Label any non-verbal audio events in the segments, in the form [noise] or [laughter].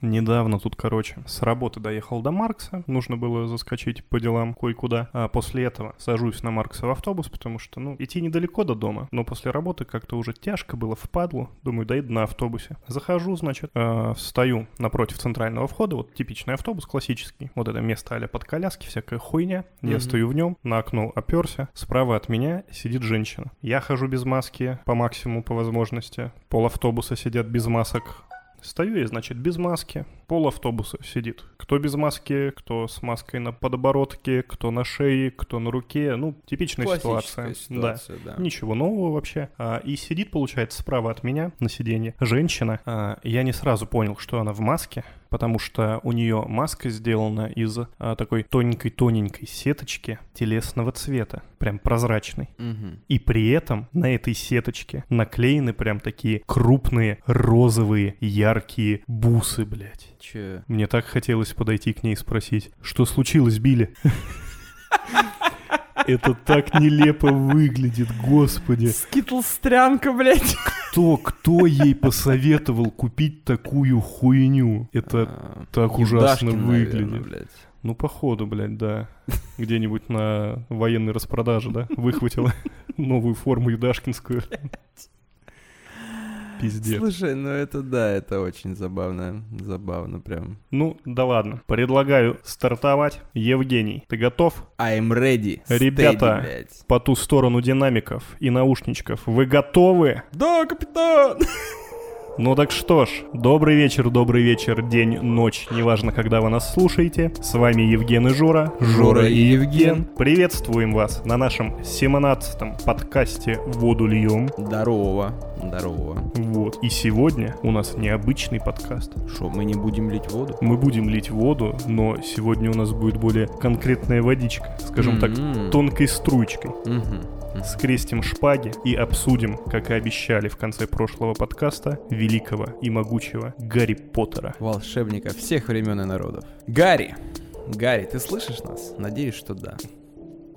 Недавно тут, короче, с работы доехал до Маркса, нужно было заскочить по делам кое-куда. А после этого сажусь на Маркса в автобус, потому что, ну, идти недалеко до дома, но после работы как-то уже тяжко было впадлу. Думаю, доеду на автобусе. Захожу, значит, э, встаю напротив центрального входа, вот типичный автобус классический. Вот это место а под коляски, всякая хуйня. Я Мгм. стою в нем, на окно оперся. Справа от меня сидит женщина. Я хожу без маски по максимуму, по возможности. Пол автобуса сидят без масок. Стою я, значит, без маски. Пол автобуса сидит. Кто без маски, кто с маской на подобородке, кто на шее, кто на руке. Ну, типичная ситуация. ситуация, да. Да. Ничего нового вообще. А, и сидит, получается, справа от меня на сиденье женщина. А, я не сразу понял, что она в маске, потому что у нее маска сделана из а, такой тоненькой-тоненькой сеточки телесного цвета, прям прозрачной. Мгм. И при этом на этой сеточке наклеены прям такие крупные розовые яркие бусы, блядь. Че? Мне так хотелось подойти к ней и спросить, что случилось, Билли? [laughs] Это так нелепо выглядит, господи. Скитлстрянка, блядь. Кто, кто ей посоветовал купить такую хуйню? Это А, так ужасно Евдашкин, наверное, выглядит. блядь. Ну, походу, блядь, да. Где-нибудь на военной распродаже, да? Выхватила [laughs] новую форму юдашкинскую. Пиздец. Слушай, ну это да, это очень забавно. Забавно прям. Ну, да ладно. Предлагаю стартовать. Евгений, ты готов? I'm ready. Ребята. Steady. По ту сторону динамиков и наушничков. Вы готовы? Да, капитан! [laughs] Ну так что ж, добрый вечер, добрый вечер, день, ночь, неважно, когда вы нас слушаете. С вами Евген и Жора. Жора и Евген. Приветствуем вас на нашем 17-м подкасте «Воду льем». Здорово. Здорово. Вот. И сегодня у нас необычный подкаст. Что, мы не будем лить воду? Мы будем лить воду, но сегодня у нас будет более конкретная водичка, скажем так, М. тонкой струйкой. Мгм. Скрестим шпаги и обсудим, как и обещали в конце прошлого подкаста, великого и могучего Гарри Поттера. Волшебника всех времен и народов. Гарри! Гарри, ты слышишь нас? Надеюсь, что да.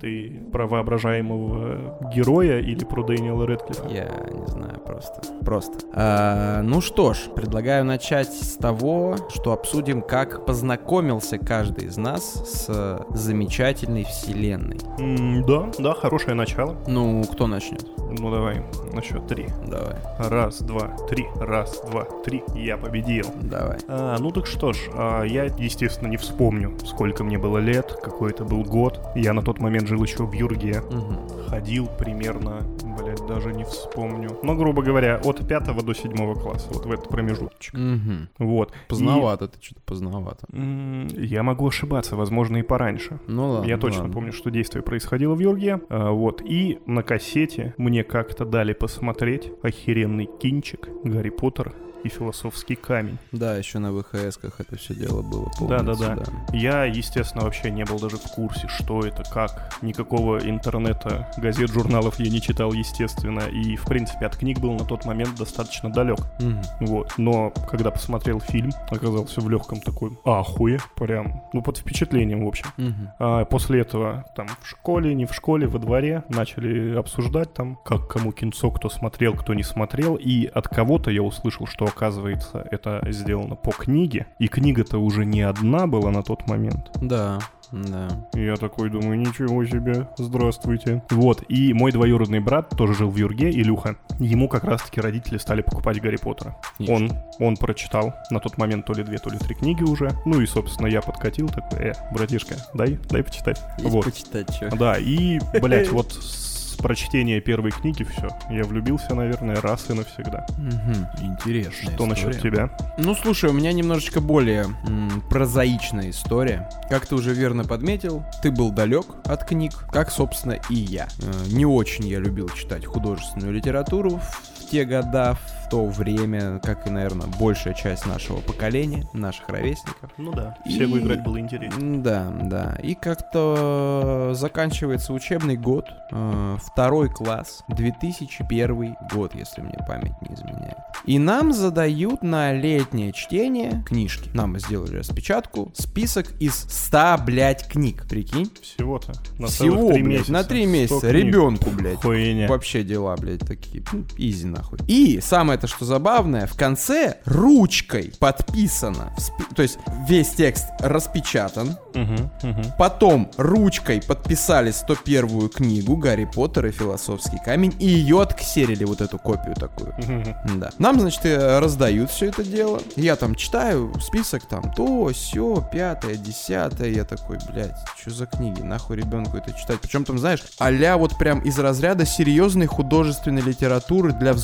Ты про воображаемого героя или про Дэниела Рэдклиффа? Я не знаю, просто. Просто. А, ну что ж, предлагаю начать с того, что обсудим, как познакомился каждый из нас с замечательной вселенной. М, да, да, хорошее начало. Ну, кто начнет? Ну давай, на счет три. Давай, Раз, два, три. Раз, два, три. Я победил. давай. А, ну так что ж, а, я, естественно, не вспомню, сколько мне было лет, какой это был год. Я на тот момент жил еще в Юрге. Мгм. Ходил примерно, блядь, даже не вспомню. Но, грубо говоря, от пятого до седьмого класса, вот в этот промежуточек. Мгм. Вот. Поздновато, ты что-то поздновато. И, я могу ошибаться, возможно, и пораньше. Ну ладно. Я точно ладно. помню, что действие происходило в Юрге. А, вот. И на кассете мне как-то дали посмотреть охеренный кинчик Гарри Поттер и философский камень. Да, еще на ВХС-ках это все дело было. помнится, Да-да-да. Я, естественно, вообще не был даже в курсе, что это, как. Никакого интернета, газет, журналов я не читал, естественно. И, в принципе, от книг был на тот момент достаточно далек. Мгм. Вот. Но, когда посмотрел фильм, оказался в легком такой ахуе. Прям, ну, под впечатлением, в общем. Мгм. А после этого там в школе, не в школе, во дворе начали обсуждать там, как кому кинцо, кто смотрел, кто не смотрел. И от кого-то я услышал, что оказывается это сделано по книге. И книга-то уже не одна была на тот момент. Да, да. Я такой думаю, ничего себе, здравствуйте. Вот, и мой двоюродный брат тоже жил в Юрге, Илюха. Ему как раз-таки родители стали покупать Гарри Поттера. Ничего. Он, он прочитал на тот момент то ли две, то ли три книги уже. Ну и, собственно, я подкатил такой, э, братишка, дай, дай почитать. Есть вот. почитать что. Да, и, блядь, [laughs] вот с прочтения первой книги все. Я влюбился, наверное, раз и навсегда. Интересно. Что насчет тебя? Ну, слушай, у меня немножечко более м, прозаичная история. Как ты уже верно подметил, ты был далек от книг, как, собственно, и я. Э, Не очень я любил читать художественную литературу в те года, в то время, как и, наверное, большая часть нашего поколения, наших ровесников. Ну да, И- Сегу играть было интереснее. М, Да, да. И как-то заканчивается учебный год, э, второй класс, 2001 год, если мне память не изменяет. И нам задают на летнее чтение книжки. Нам сделали распечатку, список из 100, блядь, книг. Прикинь? Всего-то. На Всего, целых три блядь, месяца. на три месяца. Ребенку, блядь. Хуйня. Вообще дела, блядь, такие. ну, Изи нахуй. И самое то, что забавное, в конце ручкой подписано, то есть весь текст распечатан, Мгм, мгм. Потом ручкой подписали 101-ю книгу Гарри Поттер и Философский камень и ее отксерили, вот эту копию такую. Мгм. Да. Нам, значит, э, раздают все это дело. Я там читаю список там то, все, пятое, десятое. Я такой, блядь, что за книги? Нахуй ребенку это читать? Причем там, знаешь, а вот прям из разряда серьезной художественной литературы для взрослых.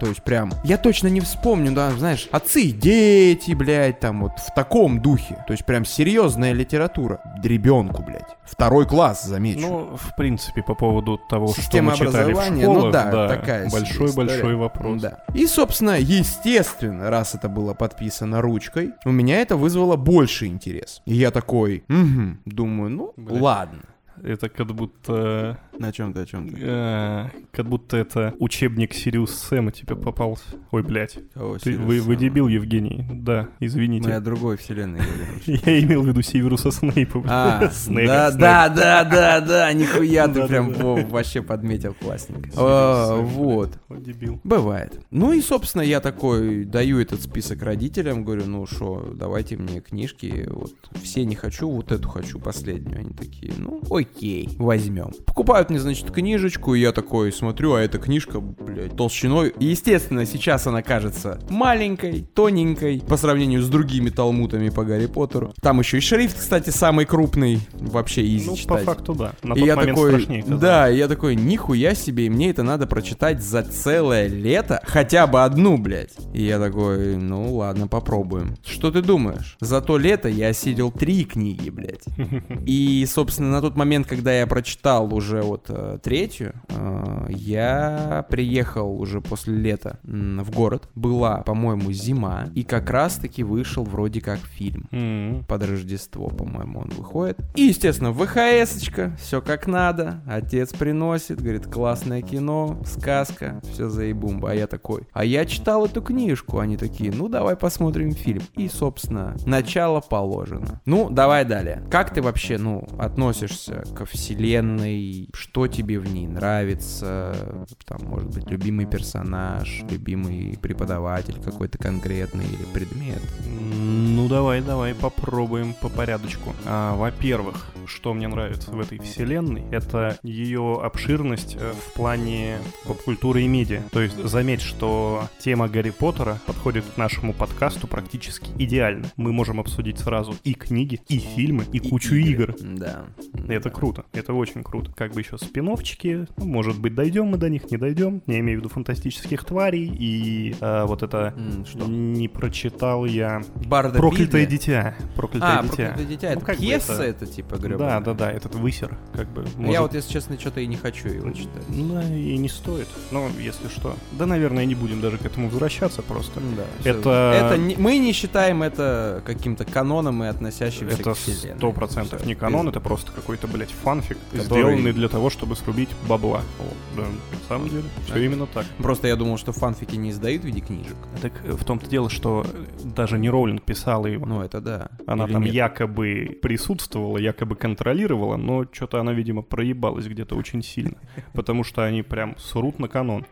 То есть прям, я точно не вспомню, да, знаешь, отцы и дети, блядь, там вот в таком духе. То есть прям серьезная литература. Ребенку, блядь. Второй класс, замечу. Ну, в принципе, по поводу того, Система что мы читали в образования, школах, ну да, такая себе большой-большой вопрос. Да. И, собственно, естественно, раз это было подписано ручкой, у меня это вызвало больше интерес. И я такой, угу, думаю, ну, Блядь. ладно. Это как будто... На чем ты, о чем ты? э, как будто это учебник Сириус Сэма тебе попался. Ой, блядь. Кого, Ты, вы, вы дебил, Евгений. Да, извините. Мы о другой вселенной говорим. [laughs] Я имел в виду Северуса Снейпа. А, [laughs] да, да, да, да, да, нихуя ты прям вообще подметил классненько. А, Вот. дебил. Бывает. Ну и, собственно, я такой даю этот список родителям, говорю, ну что, давайте мне книжки, вот все не хочу, вот эту хочу, последнюю. Они такие, ну окей, возьмем. Покупают мне, значит, книжечку, и я такой смотрю, а эта книжка, блядь, толщиной. И, естественно, сейчас она кажется маленькой, тоненькой, по сравнению с другими талмутами по Гарри Поттеру. Там еще и шрифт, кстати, самый крупный, вообще изи Ну, по читать. факту, да. На И я такой, страшнее казалось. да, и я такой, нихуя себе, и мне это надо прочитать за целое лето, хотя бы одну, блядь. И я такой, ну ладно, попробуем. Что ты думаешь? За то лето я осилил три книги, блядь. [laughs] И, собственно, на тот момент, когда я прочитал уже вот э, третью, э, я приехал уже после лета в город. Была, по-моему, зима, и как раз-таки вышел вроде как фильм под Рождество, по-моему, он выходит. И, естественно, ВХС-очка, все как надо. Отец приносит, говорит, классное кино, сказка, все заебумба. А я такой, а я читал эту книжку. Они такие, ну давай посмотрим фильм. И, собственно, начало положено. Ну, давай далее. Как ты вообще, ну, относишься ко вселенной? Что тебе в ней нравится? Там, может быть, любимый персонаж, любимый преподаватель какой-то конкретный или предмет? Ну давай, давай попробуем по порядочку. А, во-первых, что мне нравится в этой вселенной, это ее обширность э, в плане поп-культуры и медиа. То есть заметь, что тема Гарри Поттера подходит к нашему подкасту практически идеально. Мы можем обсудить сразу и книги, и фильмы, и, кучу игр. Да. Это круто, это очень круто. Как бы еще спиновчики, ну, может быть, дойдем мы до них, не дойдем. Я имею в виду фантастических тварей и э, вот это М, Что? не прочитал я Барда Проклятое Бидля? дитя. Проклятое А, дитя. проклятое дитя. Ну, Это как бы пьеса это- это, типа, Да, гребаная? да, да, этот высер, как бы. Я может- вот, если честно, что-то и не хочу его читать. Ну, и не стоит. Но, если что. Да, наверное, не будем даже к этому возвращаться просто. Да. Это- это не- мы не считаем это каким-то каноном и относящимся Это к вселенной. сто процентов не канон, это просто какой-то, блядь, фанфик, Который- сделанный для того, чтобы срубить бабла. О, да, на самом деле, все Да. именно так. Просто я думал, что фанфики не издают в виде книжек. Так э, в том-то дело, что э, даже не Роулинг писала его. Ну, это да. Она Или там нет? якобы присутствовала, якобы контролировала, но что-то она, видимо, проебалась где-то очень сильно. [laughs] Потому что они прям срут на канон.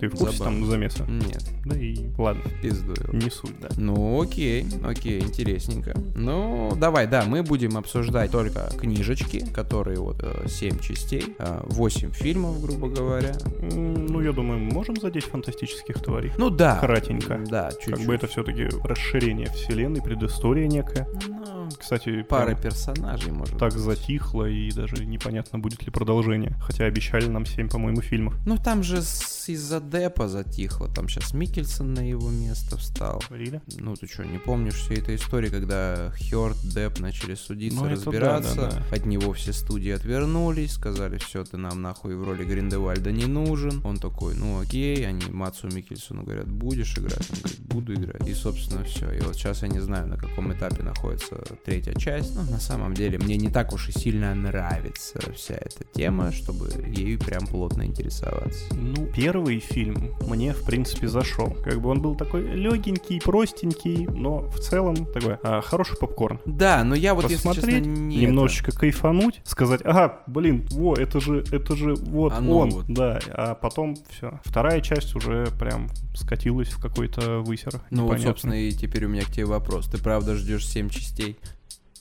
Ты в курсе там замеса? Нет, Да и ладно, пиздую. не суть, да. Ну, окей, окей, интересненько. Ну, давай, да, мы будем обсуждать только книжечки, которые вот 7 частей, 8 фильмов, грубо говоря. Ну, я думаю, мы можем задеть фантастических тварей. Ну да. Кратенько. Да, чуть-чуть. Как бы это все-таки расширение вселенной, предыстория некая. Ну, Кстати, прям персонажей, может так быть. затихло, и даже непонятно, будет ли продолжение. Хотя обещали нам 7, по-моему, фильмов. Ну там же из-за Депа затихло, там сейчас Микельсон на его место встал. Говорили? Ну ты что, не помнишь всей этой истории, когда Хёрд, Деп начали судиться, Ну, разбираться, да, да, да. от него все студии отвернулись, сказали, все, ты нам нахуй в роли Гриндевальда не нужен. Он такой, ну окей, они Мацу Микельсону говорят, будешь играть? Он говорит, буду играть. И, собственно, все. И вот сейчас я не знаю, знаю, на каком этапе находится третья часть, но на самом деле мне не так уж и сильно нравится вся эта тема, чтобы ею прям плотно интересоваться. Ну, первый фильм мне, в принципе, зашел. Как бы он был такой легенький, простенький, но в целом такой а, хороший попкорн. Да, но я вот, Посмотреть, если честно, не немножечко это... кайфануть, сказать, ага, блин, во, это же, это же вот Оно он, вот. да, а потом все. Вторая часть уже прям скатилась в какой-то высер. Ну вот, собственно, и теперь у меня к тебе вопрос. Ты правда ждешь 7 частей?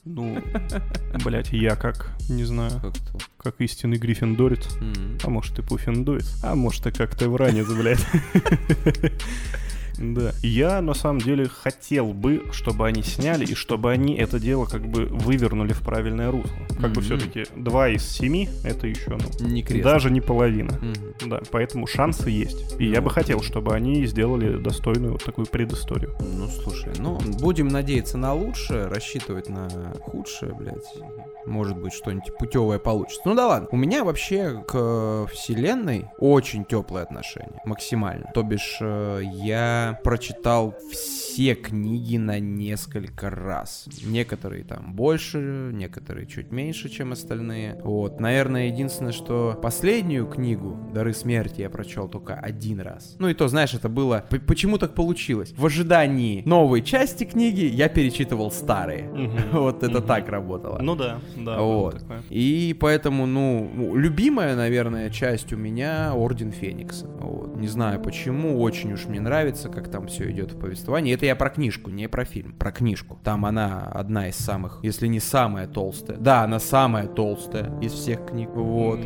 Ну, [laughs] блять, я как, не знаю, Как то? как истинный гриффиндорец. М. А может и пуффиндуец. А может и как тевранец, блядь. [laughs] Да. Я, на самом деле, хотел бы, чтобы они сняли, и чтобы они это дело как бы вывернули в правильное русло. Как бы Мгм. все-таки 2 из 7 это еще, ну, Не крест. даже не половина. Мгм. Да, поэтому шансы есть. И Ну я бы хотел, чтобы они сделали достойную вот такую предысторию. Ну, слушай, ну, будем надеяться на лучшее, рассчитывать на худшее, блядь. Может быть, что-нибудь путевое получится. Ну да ладно. У меня вообще к вселенной очень теплые отношения. Максимально. То бишь, э, я прочитал все книги на несколько раз. Некоторые там больше, некоторые чуть меньше, чем остальные. Вот. Наверное, единственное, что последнюю книгу «Дары смерти» я прочел только один раз. Ну и то, знаешь, это было... Почему так получилось? В ожидании новой части книги я перечитывал старые. [laughs] Вот это Мгм. так работало. Ну да, да. Вот. такое. И поэтому, ну, любимая, наверное, часть у меня Орден Феникса. Вот. Не знаю почему, очень уж мне нравится, как там все идет в повествовании. Это я про книжку, не про фильм, про книжку. Там она одна из самых, если не самая толстая. Да, она самая толстая из всех книг. Вот.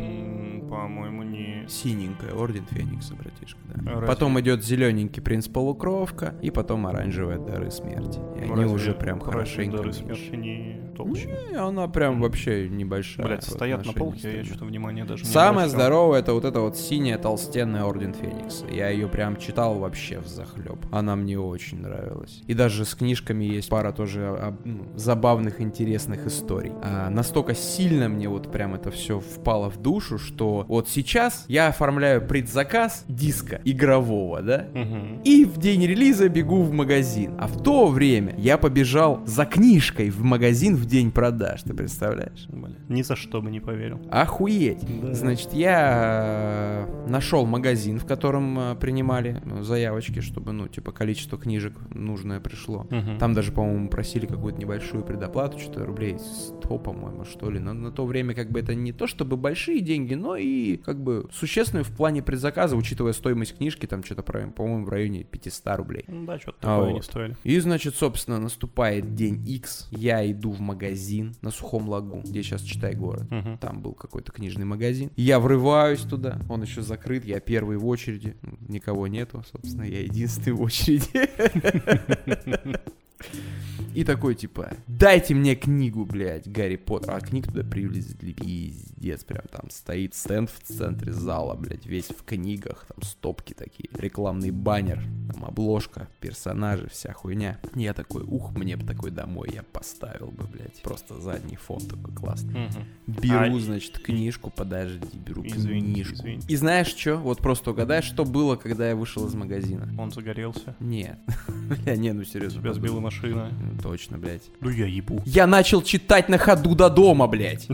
По-моему, не... Синенькая, Орден Феникса, братишка, да. А разве- Потом идет зелененький принц полукровка, и потом оранжевая дары смерти. И они Разве- уже прям хорошенько. Дары смерти не толще. Не, она прям вообще небольшая. Блять, стоят на полке, а я что-то внимание даже не Самое здоровое это вот эта вот синяя толстенная Орден Феникса. Я ее прям читал вообще в захлеб. Она мне очень нравилась. И даже с книжками есть пара тоже об- ну, забавных, интересных историй. А, настолько сильно мне вот прям это все впало в душу, что вот сейчас я оформляю предзаказ диска игрового, да? Мгм. И в день релиза бегу в магазин. А в то время я побежал за книжкой в магазин в день продаж. Ты представляешь? Бля, Ни за что бы не поверил. Охуеть. Да. Значит, я э, нашел магазин, в котором э, принимали э, заявочки, чтобы, ну, типа, количество книжек нужное пришло. Мгм. Там даже, по-моему, просили какую-то небольшую предоплату, что-то рублей 100, по-моему, что ли. Но на то время, как бы, это не то чтобы большие деньги, но и, как бы, существенные в плане предзаказа, учитывая стоимость книжки, там что-то, по-моему, в районе 500 рублей. Ну Да, что-то А такое вот. не стоили. И, значит, собственно, наступает день X, я иду в магазин на Сухом Лагу, где сейчас Читай город. Мгм. Там был какой-то книжный магазин. Я врываюсь туда, он еще закрыт, я первый в очереди. Никого нету, собственно, я единственный в очереди. [laughs] И такой, типа, дайте мне книгу, блядь, Гарри Поттер. А книг туда привезли, пиздец, прям там стоит стенд в центре зала, блядь, весь в книгах, там стопки такие, рекламный баннер, там обложка, персонажи, вся хуйня. Я такой, ух, мне бы такой домой я поставил бы, блядь, просто задний фон такой классный. Мгм. Беру, А, значит, книжку, подожди, беру Извини, книжку. извини. И знаешь что? Вот просто угадай, что было, когда я вышел из магазина. Он загорелся. Нет. [laughs] Бля, не, ну серьезно. Тебя сбила машина. Точно, блядь. Ну я ебу. Я начал читать на ходу до дома, блядь.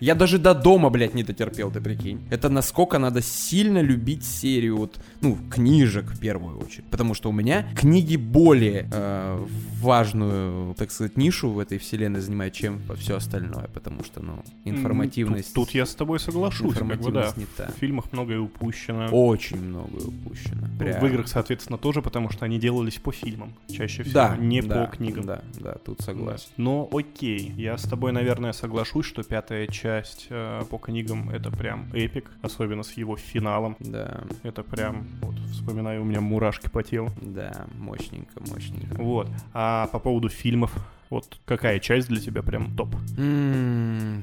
Я даже до дома, блядь, не дотерпел, ты прикинь. Это насколько надо сильно любить серию, вот, ну, книжек в первую очередь. Потому что у меня книги более э, важную, так сказать, нишу в этой вселенной занимают, чем все остальное. Потому что, ну, информативность... Тут, тут я с тобой соглашусь, как бы, да. информативность не та. В фильмах многое упущено. Очень многое упущено. Прям. В играх, соответственно, тоже, потому что они делались по фильмам. Чаще всего. Да, не да, по книгам. Да, да, тут согласен. Но окей, я с тобой, наверное, соглашусь, что пятая часть э, по книгам это прям эпик, особенно с его финалом. Да, Это прям, вот, вспоминаю, у меня мурашки по телу. да, мощненько, мощненько. Вот. А по поводу фильмов, вот какая часть для тебя прям топ?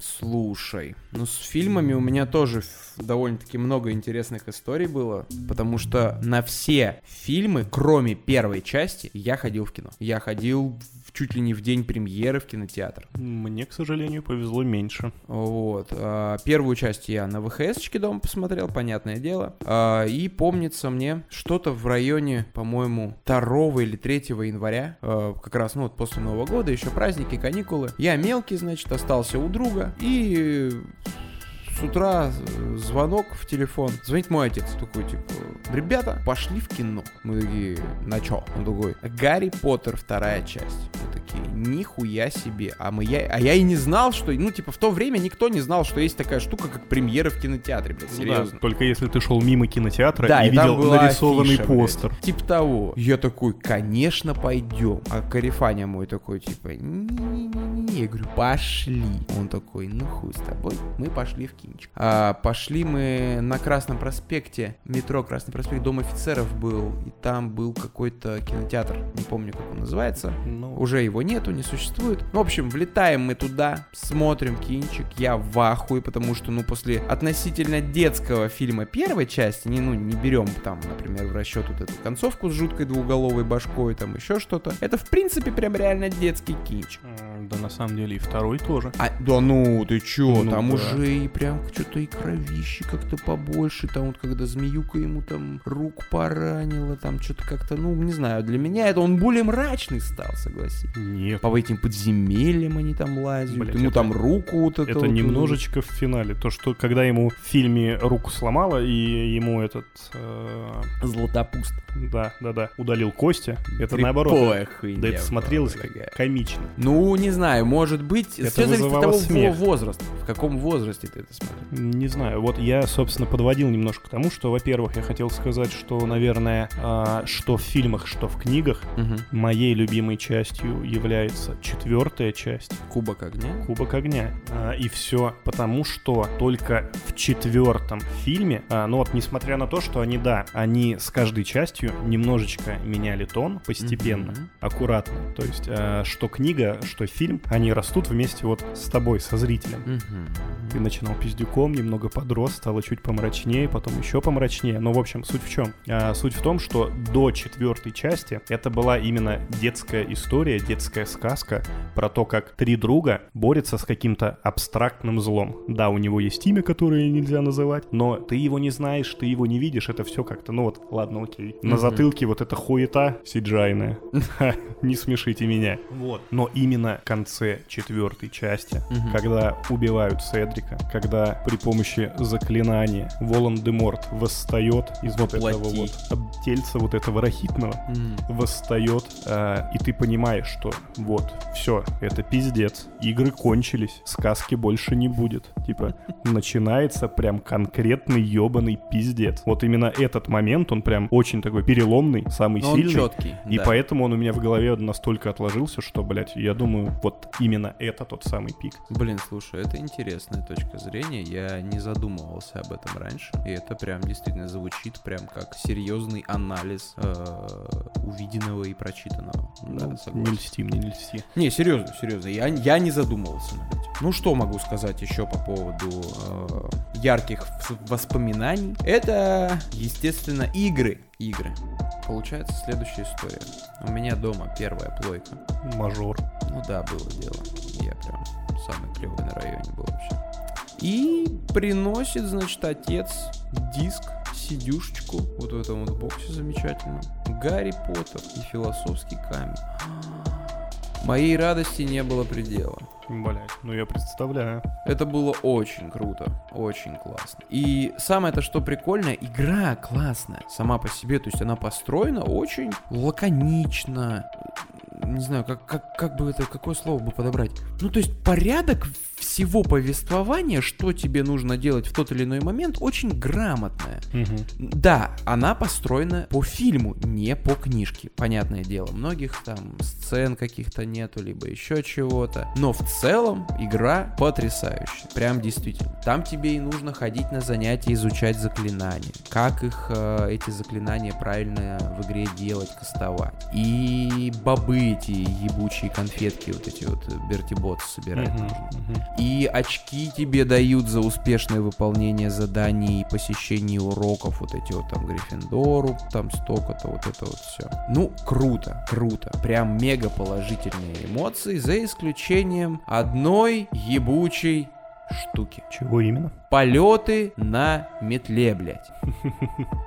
Слушай, ну с фильмами у меня тоже довольно-таки много интересных историй было, потому что на все фильмы, кроме первой части, я ходил в кино. Я ходил в чуть ли не в день премьеры в кинотеатр. Мне, к сожалению, повезло меньше. Вот. А, первую часть я на ВХС-чке дома посмотрел, понятное дело. А, и помнится мне что-то в районе, по-моему, 2 или 3 января, а, как раз, ну вот после Нового года, еще праздники, каникулы. Я мелкий, значит, остался у друга и с утра звонок в телефон. Звонит мой отец. Такой, типа, ребята, пошли в кино. Мы такие, на чё? Он такой, Гарри Поттер, вторая часть. Мы такие, нихуя себе. А, мы, я, а я и не знал, что, ну, типа, в то время никто не знал, что есть такая штука, как премьера в кинотеатре, блядь, серьезно. Ну, да, только если ты шел мимо кинотеатра да, и, и видел нарисованный афиша, постер. Блядь. Типа того. Я такой, конечно, пойдем. А Карифаня мой такой, типа, не-не-не. Я говорю, пошли. Он такой, ну хуй с тобой. Мы пошли в кинчик. А, пошли мы на Красном проспекте, метро Красный проспект, Дом офицеров был, и там был какой-то кинотеатр, не помню, как он называется. Ну, Уже его нету, не существует. В общем, влетаем мы туда, смотрим кинчик, я в ахуе, потому что, ну, после относительно детского фильма первой части, не, ну, не берем там, например, в расчет вот эту концовку с жуткой двуголовой башкой, там еще что-то. Это, в принципе, прям реально детский кинчик. да на самом деле и второй тоже. А, да ну, ты чё, Ну там да. уже и прям что-то и кровище как-то побольше, там вот когда змеюка ему там рук поранила, там что-то как-то, ну, не знаю, для меня это он более мрачный стал, согласись. Нет. По этим подземельям они там лазят, Блядь, ему это- там руку вот это Это вот, немножечко в финале. То, что когда ему в фильме руку сломало, и ему этот... э, Златопуст. да, да, да, удалил кости, это наоборот. Криповая хуйня Да это смотрелось как комично. Ну, не знаю, может быть, Это все зависит от того смех. возраста, в каком возрасте ты это смотришь. Не знаю, вот я, собственно, подводил немножко к тому, что, во-первых, я хотел сказать, что, наверное, а, что в фильмах, что в книгах, Мгм. моей любимой частью является четвертая часть Кубок огня. Кубок огня. А, и все потому, что только в четвертом фильме, а, ну вот, несмотря на то, что они, да, они с каждой частью немножечко меняли тон постепенно, Мгм. аккуратно. То есть, что книга, что фильм, они растут вместе вот с тобой, со зрителем. Мгм. Ты начинал пиздюком, немного подрос, стало чуть помрачнее, потом еще помрачнее. Но, в общем, суть в чем? А, суть в том, что до четвертой части это была именно детская история, детская сказка про то, как три друга борются с каким-то абстрактным злом. Да, у него есть имя, которое нельзя называть, но ты его не знаешь, ты его не видишь, это все как-то, ну вот, ладно, окей. На Мгм. затылке вот эта хуета сиджайная. [laughs] [laughs] Не смешите меня. Вот. Но именно в конце четвертой части, когда убивают Седрика, когда при помощи заклинания Волан-де-Морт восстает из вот этого Воплоти. вот тельца вот этого рахитного, Мгм. восстает, а, и ты понимаешь, что вот, все, это пиздец, игры кончились, сказки больше не будет. Типа, начинается прям конкретный ебаный пиздец. Вот именно этот момент, он прям очень такой переломный, самый Но сильный. четкий. И да. поэтому он у меня в голове настолько отложился, что, блядь, я думаю, вот именно это тот самый пик. Блин, слушай, это интересная точка зрения. Я не задумывался об этом раньше. И это прям действительно звучит прям как серьезный анализ э, увиденного и прочитанного. Да, Ну, согласен. не льсти мне, не льсти. Не, серьезно, серьезно, я, я не задумывался над этим. Ну что могу сказать еще по поводу э, ярких воспоминаний? Это, естественно, игры. Игры. Получается следующая история. У меня дома первая плойка. Мажор. Ну да, было дело. Я прям самый клевый на районе был вообще. И приносит, значит, отец диск, сидюшечку, вот в этом вот боксе замечательно. Гарри Поттер и философский камень. Моей радости не было предела. Блядь, ну я представляю. Это было очень круто, очень классно. И самое-то, что прикольно, игра классная сама по себе, то есть она построена очень лаконично. Не знаю, как, как, как бы это, какое слово бы подобрать. Ну, то есть порядок всего повествования, что тебе нужно делать в тот или иной момент, очень грамотная. Да, она построена по фильму, не по книжке, понятное дело. Многих там сцен каких-то нету, либо еще чего-то. Но в целом игра потрясающая. Прям действительно. Там тебе и нужно ходить на занятия, изучать заклинания. Как их, э, эти заклинания правильно в игре делать, кастовать. И бобы эти ебучие конфетки, вот эти вот бертиботы собирать Мгм, нужно. мгм. И очки тебе дают за успешное выполнение заданий и посещение уроков, вот эти вот там Гриффиндору, там столько-то, вот это вот все. Ну, круто, круто. Прям мега положительные эмоции, за исключением одной ебучей штуки. Чего именно? Полеты на метле, блядь.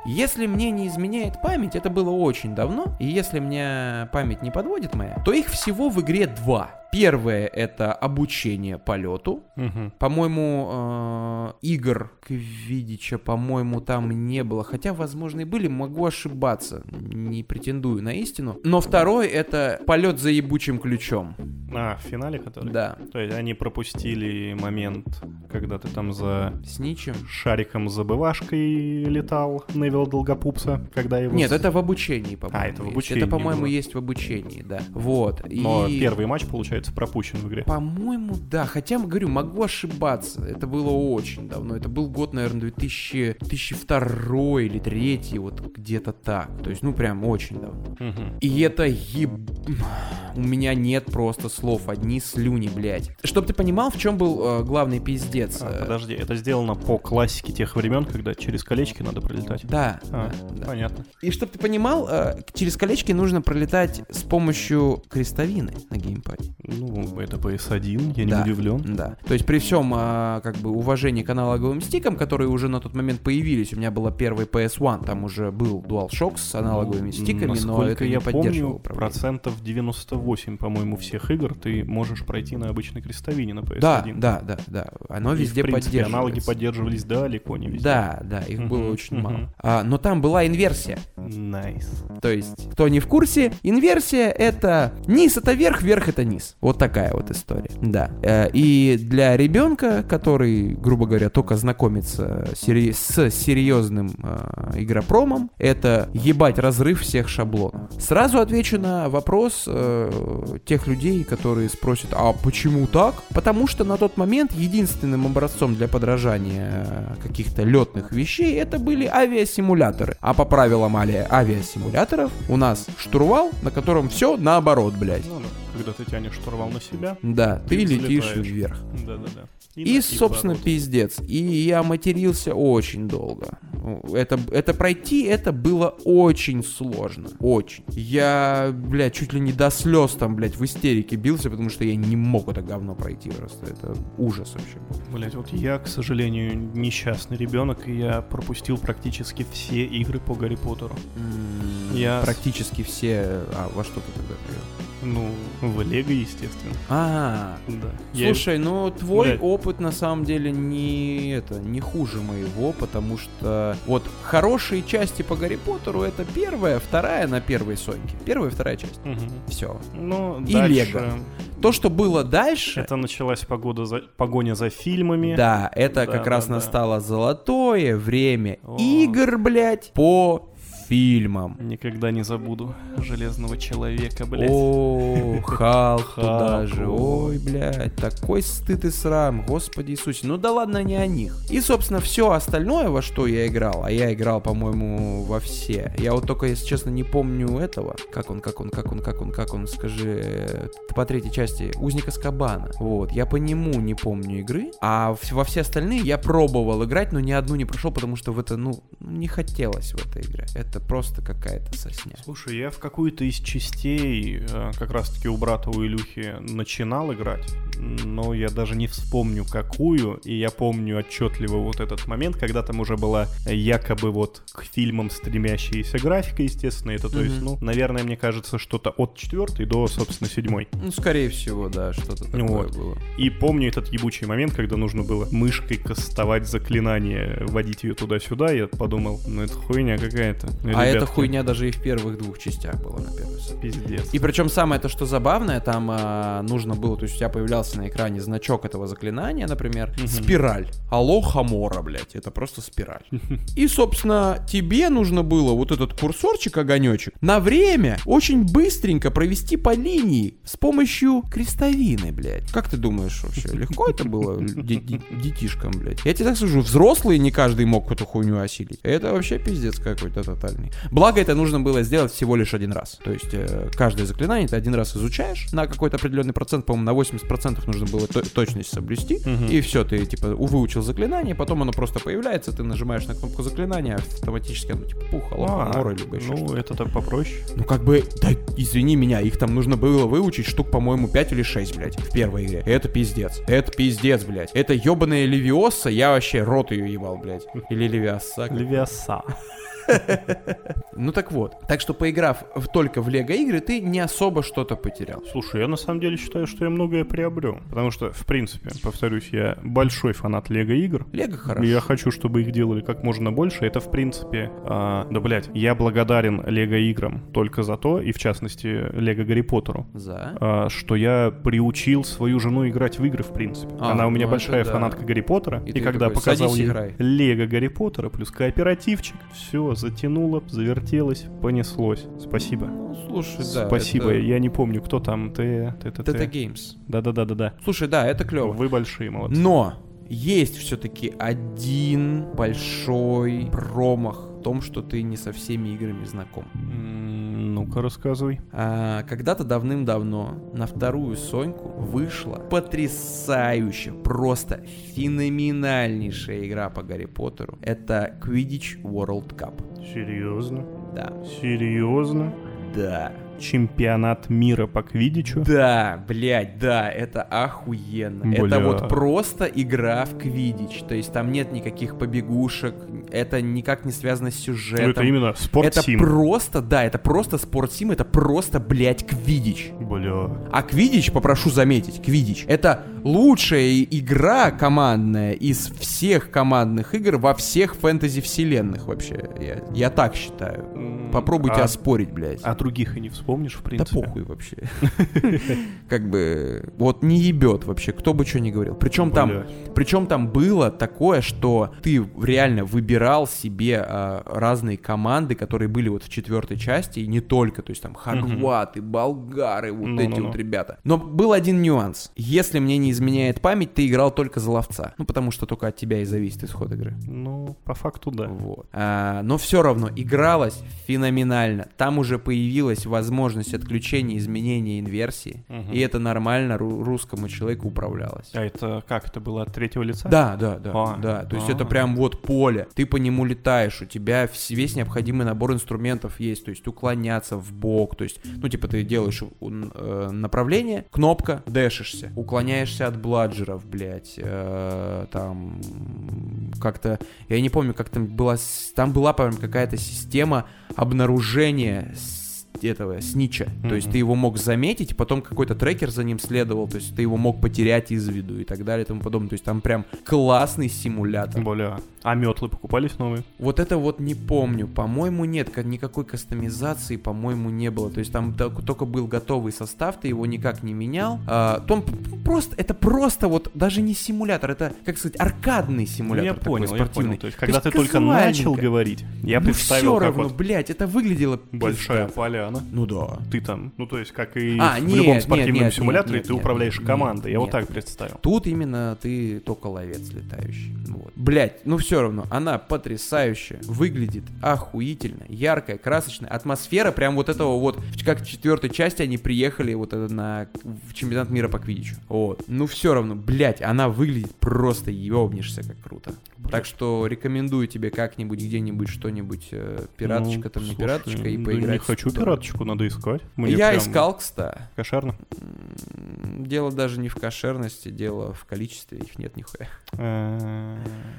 Если мне не изменяет память, это было очень давно, и если мне память не подводит моя, то их всего в игре два. Первое это обучение полету. Мгм. По-моему, э, игр Квидича, по-моему, там не было. Хотя, возможно, и были, могу ошибаться. Не претендую на истину. Но второй это полет за ебучим ключом. А, в финале который? Да. То есть они пропустили момент, когда ты там за С ничем. шариком забывашкой летал Невил Долгопупса, когда его... Нет, это в обучении, по-моему. А, это в есть. обучении Это, по-моему, было. есть в обучении, да. Вот. Но и... первый матч, получается, пропущен в игре. По-моему, да. Хотя, говорю, могу ошибаться. Это было очень давно. Это был год, наверное, 2000... 2002 или 2003, вот где-то так. То есть, ну, прям очень давно. Мгм. И это еб... У меня нет просто слов, одни слюни, блядь. Чтоб ты понимал, в чем был э, главный пиздец. А, э, подожди, это сделано по классике тех времен, когда через колечки надо пролетать. Да, А, да, да. понятно. И чтоб ты понимал, э, через колечки нужно пролетать с помощью крестовины на геймпаде. Ну, это PS1, я не Да. удивлен. Да. То есть при всем а, как бы уважении к аналоговым стикам, которые уже на тот момент появились, у меня была первый PS1, там уже был DualShock с аналоговыми Ну, стиками, но это не я поддерживало помню, процентов 98, по-моему, всех игр ты можешь пройти на обычной крестовине на PS1. Да, да, да, да. Оно И, везде в принципе, поддерживается. Аналоги поддерживались далеко не везде. Да, да, их Мгм, было очень мгм. мало. А, но там была инверсия. Nice. То есть, кто не в курсе, инверсия это низ это верх, верх это низ. Вот такая вот история. Да. Э, И для ребенка, который, грубо говоря, только знакомится сери- с серьезным э, игропромом, это ебать разрыв всех шаблонов. Сразу отвечу на вопрос э, тех людей, которые спросят, а почему так? Потому что на тот момент единственным образцом для подражания э, каких-то летных вещей это были авиасимуляторы. А по правилам авиасимуляторов у нас штурвал, на котором все наоборот, блядь. Ну, когда ты тянешь штурвал на себя. Да, ты, Ты летишь взлетаешь. вверх. Да-да-да. И, на- собственно, наоборот. пиздец. И я матерился очень долго. Это, это пройти, это было очень сложно. Очень. Я, блядь, чуть ли не до слез там, блядь, в истерике бился, потому что я не мог это говно пройти просто. Это ужас вообще был. Блять, вот я, к сожалению, несчастный ребенок, и я пропустил практически все игры по Гарри Поттеру. М, Я- Практически все... А, во что ты тогда привел? Ну, в Лего, естественно. А, Да. Я- Слушай, ну твой Блядь. опыт на самом деле не это не хуже моего, потому что вот хорошие части по Гарри Поттеру это первая, вторая на первой Соньке. Первая, вторая часть. Мгм. Все. Ну, И дальше... Лего. То, что было дальше, Это началась погода за... погоня за фильмами. да, это Да, как да, раз да. настало золотое время О. игр, блядь, по фильмам. Никогда не забуду Железного Человека, блядь. О, Халк туда же. ой. Блядь, такой стыд и срам, господи Иисусе. Ну да ладно, не о них. И, собственно, все остальное, во что я играл, а я играл, по-моему, во все. Я вот только, если честно, не помню этого. Как он, как он, как он, как он, как он, скажи, э, по третьей части, Узника Скабана. Вот, я по нему не помню игры, а во все остальные я пробовал играть, но ни одну не прошел, потому что в это, ну, не хотелось в этой игре. Это просто какая-то сосня. Слушай, я в какую-то из частей, э, как раз-таки у брата у Илюхи, начинал играть, но я даже не вспомню какую, и я помню отчетливо вот этот момент, когда там уже была якобы вот к фильмам стремящаяся графика, естественно, это то есть, Мгм. ну, наверное, мне кажется, что-то от четвертой до, собственно, седьмой. Ну, скорее всего, да, что-то такое Вот. было. И помню этот ебучий момент, когда нужно было мышкой кастовать заклинание, вводить ее туда-сюда, я подумал, ну это хуйня какая-то. А эта хуйня даже и в первых двух частях была на первой самой. Пиздец. И причем самое то, что забавное, там а, нужно было, то есть у тебя появлялся на экране значок этого заклинания, например, Мгм. спираль. Алоха Мора, блядь, это просто спираль. [laughs] И, собственно, тебе нужно было вот этот курсорчик, огонечек, на время очень быстренько провести по линии с помощью крестовины, блядь. Как ты думаешь вообще, легко это было де- де- детишкам, блядь? Я тебе так скажу, взрослые не каждый мог эту хуйню осилить. Это вообще пиздец какой-то тотальный. Благо, это нужно было сделать всего лишь один раз. То есть, э, каждое заклинание ты один раз изучаешь на какой-то определенный процент, по-моему, на 80% нужно было то- точность соблюсти. Мгм. И все, ты типа выучил заклинание, потом оно просто появляется, ты нажимаешь на кнопку заклинания, автоматически оно типа пух, алоха, А, мора, либо еще ну, что-то. это так попроще. Ну как бы, да извини меня, их там нужно было выучить штук, по-моему, 5 или 6, блядь, в первой игре. Это пиздец. Это пиздец, блядь. Это ебаная Левиоса, я вообще рот ее ебал, блядь. Или Левиоса. как- Левиаса. [laughs] Ну так вот. Так что поиграв в- только в Лего игры, ты не особо что-то потерял. Слушай, я на самом деле считаю, что я многое приобрел. Потому что, в принципе, повторюсь, я большой фанат Лего игр. Лего хорошо. Я хочу, чтобы их делали как можно больше. Это, в принципе, а, да, блядь, я благодарен Лего играм только за то, и в частности, Лего Гарри Поттеру, За. а, что я приучил свою жену играть в игры, в принципе. А, Она у меня ну большая это да. фанатка Гарри Поттера. И И, когда такой, показал «Садись, ей играй». Лего Гарри Поттера плюс кооперативчик, все затянуло, завертелось, понеслось. Спасибо. Ну, слушай, да. Спасибо. это- Я не помню, кто там. Ты, ты, ты, ты. Games. Да-да-да-да-да. Слушай, да, это клево. Вы большие молодцы. Но есть все-таки один большой промах том, что ты не со всеми играми знаком. Ну-ка, рассказывай. А, когда-то давным-давно на вторую Соньку вышла потрясающая, просто феноменальнейшая игра по Гарри Поттеру. Это Quidditch World Cup. Серьезно? Да. Серьезно? Да. Чемпионат мира по квидичу? Да, блядь, да, это охуенно. Это Бля. вот просто игра в квидич. То есть там нет никаких побегушек, это никак не связано с Ну, сюжетом. это именно Это спортсим. просто, да, это просто спортсим, это просто, блядь, квидич. Бля. А Квидич, попрошу заметить, Квидич, это лучшая игра командная из всех командных игр во всех фэнтези-вселенных вообще. Я, я так считаю. Попробуйте а- оспорить, блядь. А других и не вспомнишь, в Да принципе? похуй вообще. [laughs] Как бы, вот не ебет вообще, кто бы что ни говорил. Причем там, причем там было такое, что ты реально выбирал себе а, разные команды, которые были вот в четвертой части, и не только, то есть там хорваты, болгары, вот эти Ну-ну-ну. вот ребята. Но был один нюанс. Если мне не изменяет память, ты играл только за ловца. Ну, потому что только от тебя и зависит исход игры. Ну, по факту, да. Вот. А, но все равно игралось феноменально. Там уже появилась возможность отключения, изменения инверсии. Мгм. И это нормально ру- русскому человеку управлялось. А это как? Это было от третьего лица? Да, да, да, А, да. То есть а. это прям вот поле. Ты по нему летаешь, у тебя весь необходимый набор инструментов есть. То есть уклоняться в бок, то есть, ну типа ты делаешь э, направление, кнопка, дэшишься, уклоняешься от бладжеров, блядь, э, там как-то, я не помню, как там была, там была, по-моему, какая-то система обнаружения с- этого снича. То есть ты его мог заметить, потом какой-то трекер за ним следовал, то есть ты его мог потерять из виду и так далее и тому подобное. То есть там прям классный симулятор. Бля. А метлы покупались новые? Вот это вот не помню. По-моему, нет, ка- никакой кастомизации, по-моему, не было. То есть там тол- только был готовый состав, ты его никак не менял. А, то п- просто, это просто вот даже не симулятор, это, как сказать, аркадный Ну, симулятор. я такой понял, я спортивный. понял. То есть, когда есть ты только начал говорить, я ну, представил, все как равно, вот блядь, это выглядело большая пиздато. поляна. Ну да. Ты там, ну то есть, как и А, в нет, любом нет, спортивном нет, симуляторе, нет, ты нет, управляешь нет, командой. Я вот нет. так представил. Тут именно ты только ловец летающий. Вот. Блять, ну все равно, она потрясающая, выглядит охуительно, яркая, красочная. Атмосфера прям вот этого вот, как в четвертой части они приехали вот это на в чемпионат мира по квидичу. Вот. Ну все равно, блять, она выглядит просто ёбнешься как круто. Так что рекомендую тебе как-нибудь где-нибудь что-нибудь э, пираточка Ну, там не слушай, пираточка и да поиграть. Не хочу пираточку, надо искать. Мне Я прям искал, кстати. Кошерно. Дело даже не в кошерности, дело в количестве, их нет нихуя. Э,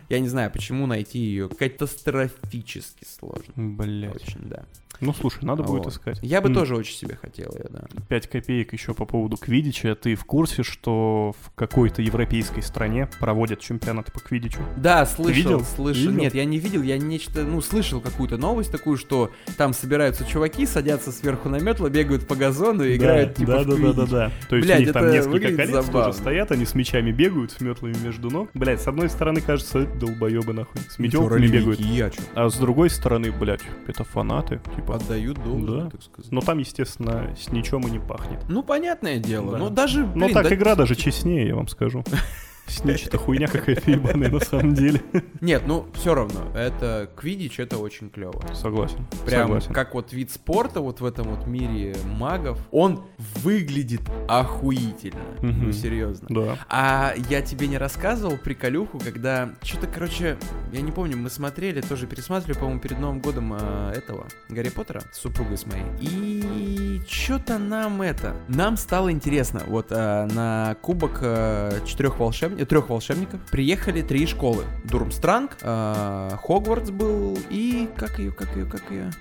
Я не знаю, почему найти ее катастрофически сложно. Блять. Очень, да. Ну слушай, надо будет Вот. искать. Я бы М, тоже очень себе хотел ее, да. 5 копеек еще по поводу квидича. Ты в курсе, что в какой-то европейской стране проводят чемпионаты по квидичу? Да, слышал, видел? слышал. Видел? Нет, я не видел, я нечто, ну, слышал какую-то новость такую, что там собираются чуваки, садятся сверху на метло, бегают по газону и играют типа да, в да, да, да, да. То есть Блядь, у них там несколько колец тоже забавно. стоят, они с мячами бегают, с метлами между ног. Блять, с одной стороны кажется, долбоебы нахуй. С метелками бегают. Я чё? А с другой стороны, блядь, это фанаты. Типа, Отдают должное, Да. так сказать. но там, естественно, с ничем и не пахнет. Ну, понятное дело. Да. Ну, даже, Но блин, так да- игра даже честнее, я вам скажу. [laughs] Снич-то хуйня какая-то ебаная на самом деле. Нет, ну, все равно, это квидич, это очень клево. Согласен. Прям согласен. как вот вид спорта вот в этом вот мире магов, он выглядит охуительно. Ну, Мгм. серьезно. Да. А я тебе не рассказывал приколюху, когда что-то, короче, я не помню, мы смотрели, тоже пересматривали, по-моему, перед Новым годом а, этого Гарри Поттера с супругой с моей. И что-то нам это, нам стало интересно. Вот а, на кубок четырех волшебников, трех волшебников приехали три школы: Дурмстранг, а, Хогвартс был и как ее, как ее, как ее?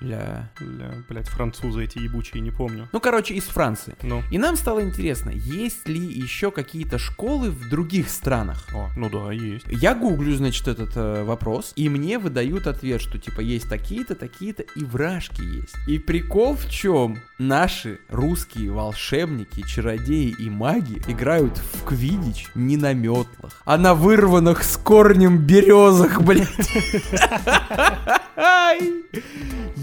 Ля, Ля. ля, блядь, французы эти ебучие, не помню. Ну, короче, из Франции. Ну, И нам стало интересно, есть ли еще какие-то школы в других странах. о, ну да, есть. Я гуглю, значит, этот э, вопрос, и мне выдают ответ, что типа есть такие-то, такие-то, и вражки есть. И прикол в чем? Наши русские волшебники, чародеи и маги играют в квидич не на метлах, а на вырванных с корнем березах, блядь.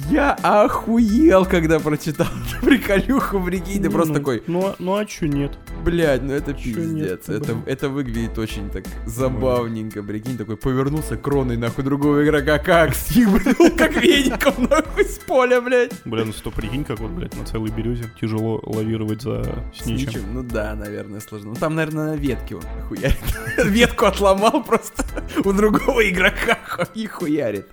Я охуел, когда прочитал приколюху, прикинь, ты просто Ну, такой, Ну, а- ну а чё нет? Блядь, ну это пиздец. это, это выглядит очень так забавненько, прикинь, такой повернулся кроной нахуй другого игрока, как съебнул, как веником нахуй с поля, блядь. Бля, ну что, прикинь, как вот, блядь, на целой березе тяжело лавировать за сничем. Сничем? Ну да, наверное, сложно. Ну там, наверное, на ветке он хуярит. [laughs] Ветку отломал просто [laughs] у другого игрока [laughs] и хуярит.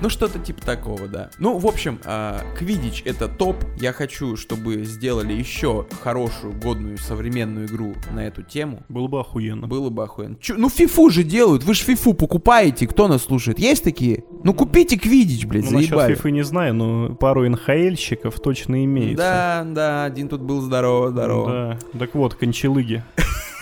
Ну, что-то типа такого, да. Ну, в общем, а, Квидич это топ. Я хочу, чтобы сделали еще хорошую, годную, современную игру на эту тему. Было бы охуенно. Было бы охуенно. Чё- ну, фифу же делают. Вы же фифу покупаете. Кто нас слушает? Есть такие? Ну, купите Квидич, блядь, Ну, заебали. фифы не знаю, но пару НХЛщиков точно имеется. Да, да, один тут был здорово, здорово. Да. Так вот, кончалыги.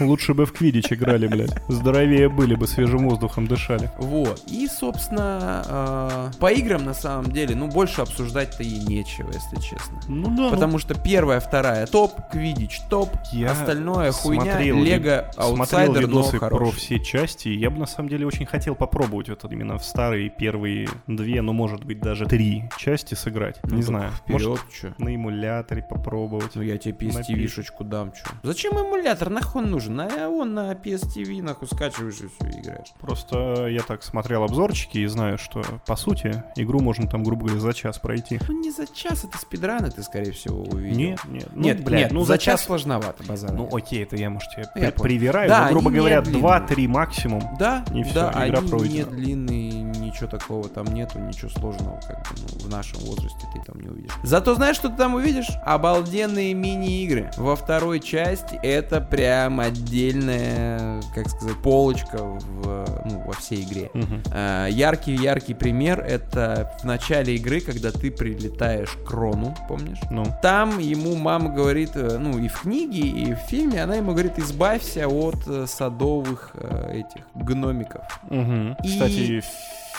Лучше бы в квидич играли, блядь. Здоровее были бы, свежим воздухом дышали. Вот. И, собственно, а, по играм на самом деле, ну, больше обсуждать-то и нечего, если честно. Ну да. Потому что первая, вторая топ, Квидич топ, Я остальное хуйня, Лего смотрел аутсайдер, но видосы про хороший. все части, я бы на самом деле очень хотел попробовать вот именно в старые первые две, ну может быть даже три части сыграть. Ну, не знаю. Может Вперед, чё? на эмуляторе попробовать. Ну я тебе. PSTV-шечку дам, чё. Зачем эмулятор? Нахуй он нужен? А он на PSTV нахуй скачиваешь и все играешь. Просто я так смотрел обзорчики и знаю, что по сути игру можно там, грубо говоря, за час пройти. Ну не за час, это спидраны ты, скорее всего, увидел. Нет, нет, ну, нет, блядь, нет, ну за час сложновато, базар. Ну окей, это я, может, Я при- привираю, Да, но, грубо говоря, медленные. 2-3 максимум. Да, И всё, да, игра они пройдена. не длинные, ничего такого там нету, ничего сложного, как бы, ну, в нашем возрасте ты там не увидишь. Зато знаешь, что ты там увидишь? Обалденные мини-игры. Во второй части это прям отдельная, как сказать, полочка в, ну, во всей игре. А, Яркий-яркий пример это в начале игры, когда ты прилетаешь к Рону, помнишь? Ну, Там ему мама говорит, э, ну и в книге, и в фильме, она ему говорит, избавься от э, садовых э, этих гномиков. Мгм. И- Кстати,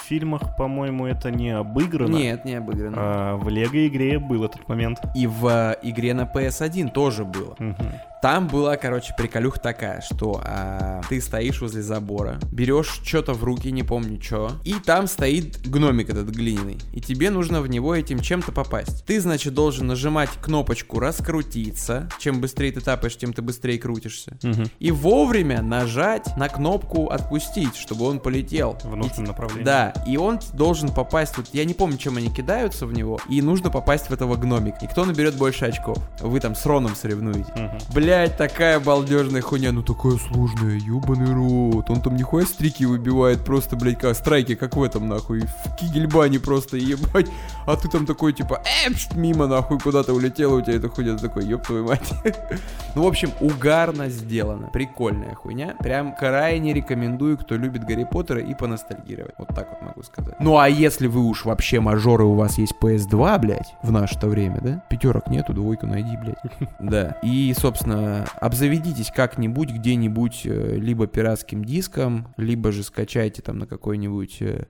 фильмах, по-моему, это не обыграно. Нет, не обыграно. А в Лего-игре был этот момент. И в э, игре на PS1 тоже было. Мгм. Там была, короче, приколюха такая, что а, ты стоишь возле забора, берешь что-то в руки, не помню что, и там стоит гномик этот глиняный, и тебе нужно в него этим чем-то попасть. Ты, значит, должен нажимать кнопочку раскрутиться. Чем быстрее ты тапаешь, тем ты быстрее крутишься. Мгм. И вовремя нажать на кнопку отпустить, чтобы он полетел. В нужном направлении. Да, и он должен попасть, вот я не помню, чем они кидаются в него, и нужно попасть в этого гномика. И кто наберет больше очков? Вы там с Роном соревнуете. Мгм. Блять, такая балдежная хуйня, ну такая сложная, ебаный рот. Он там нихуя стрики выбивает просто, блять, как страйки, как в этом, нахуй, в Кигельбане просто, ебать. А ты там такой, типа, эм, мимо, нахуй, куда-то улетела, у тебя эта хуйня, такой, ёб твою мать. [laughs] ну, в общем, угарно сделано, прикольная хуйня. Прям крайне рекомендую, кто любит Гарри Поттера и поностальгировать. Вот так вот могу сказать. Ну, а если вы уж вообще мажоры, у вас есть PS2, блять, в наше-то время, да? Пятерок нету, двойку найди, блять. [laughs] Да. И, собственно, обзаведитесь как-нибудь где-нибудь э, либо пиратским диском, либо же скачайте там на какой-нибудь э,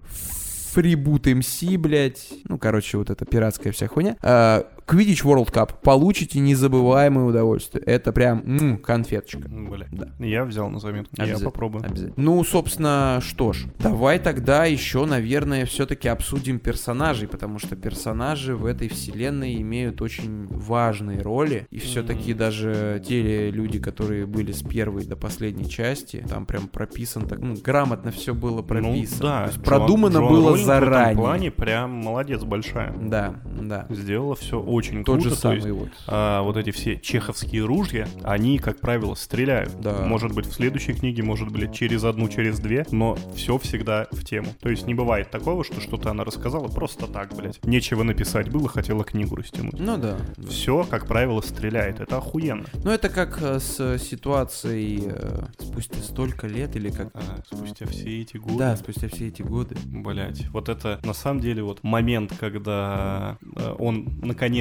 Freeboot MC, блядь. Ну, короче, вот эта пиратская вся хуйня. А, Quidditch World Cup. Получите незабываемое удовольствие. Это прям м, конфеточка. Бля. Да. Я взял на заметку. Я попробую. обязательно. Ну, собственно, что ж, давай тогда еще, наверное, все-таки обсудим персонажей, потому что персонажи в этой вселенной имеют очень важные роли, и все-таки Мгм. даже те люди, которые были с первой до последней части, там прям прописан так, ну, грамотно все было прописано. Ну, да. То есть Джон- продумано Джон было Роулинг В заранее. этом плане прям молодец большая. Да, да. Сделала все очень Тот круто. же самый есть, вот. а, вот эти все чеховские ружья, они, как правило, стреляют. Да. Может быть, в следующей книге, может быть, через одну, через две, но все всегда в тему. То есть не бывает такого, что что-то она рассказала просто так, блядь. Нечего написать было, хотела книгу растянуть. Ну да. Все, как правило, стреляет. Это охуенно. Ну это как э, с ситуацией э, спустя столько лет или как... А, спустя все эти годы. Да, спустя все эти годы. Блять, вот это на самом деле вот момент, когда э, он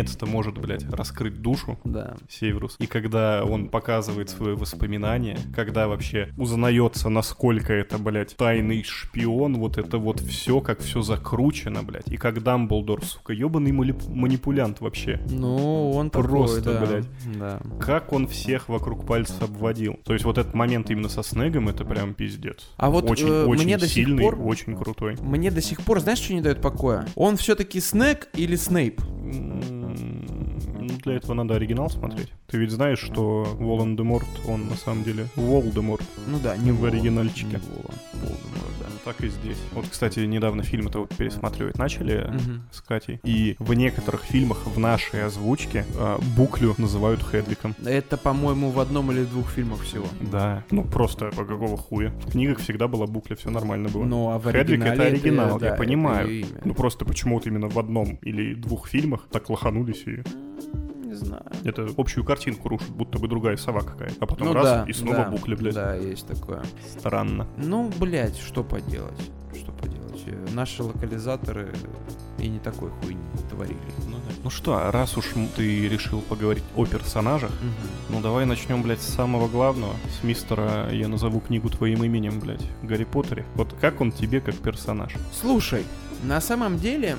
наконец-то может, блядь, раскрыть душу, Да. Северус. И когда он показывает свои воспоминания, когда вообще узнается, насколько это, блядь, тайный шпион, вот это вот все, как все закручено, блядь. И как Дамблдор, сука, ебаный манипулянт вообще. Ну, он такой, Просто, да. блядь. Да. Как он всех вокруг пальца обводил. То есть вот этот момент именно со Снегом, это прям пиздец. А вот, очень, э, очень мне до сих сильный, пор- очень крутой. Мне до сих пор, знаешь, что не дает покоя? Он все-таки Снег или Снейп? Ну, для этого надо оригинал смотреть. Ты ведь знаешь, что Волан-де-Морт, он на самом деле Волдеморт. Ну да, не В оригинальчике. не Волан. Волдеморт, Так и здесь. Вот, кстати, недавно фильм это вот пересматривать начали Мгм. с Катей. И в некоторых фильмах в нашей озвучке а, буклю называют Хедликом. Это, по-моему, в одном или двух фильмах всего. Да. Ну, просто по какого хуя. В книгах всегда была букля, все нормально было. Ну, а в оригинале это оригинал, да, я это понимаю. Ну, просто почему-то именно в одном или двух фильмах так лоханулись и Не знаю. это общую картинку рушит, будто бы другая сова какая. А потом Ну раз, да, и снова да, букля, блядь. Да, есть такое. Странно. Ну, блядь, что поделать? Что поделать? Э, Наши локализаторы и не такой хуйни творили. Ну что, раз уж ты решил поговорить о персонажах, ну давай начнем, блядь, с самого главного. С мистера «Я назову книгу твоим именем», блядь, Гарри Поттере. Вот как он тебе как персонаж? Слушай, на самом деле,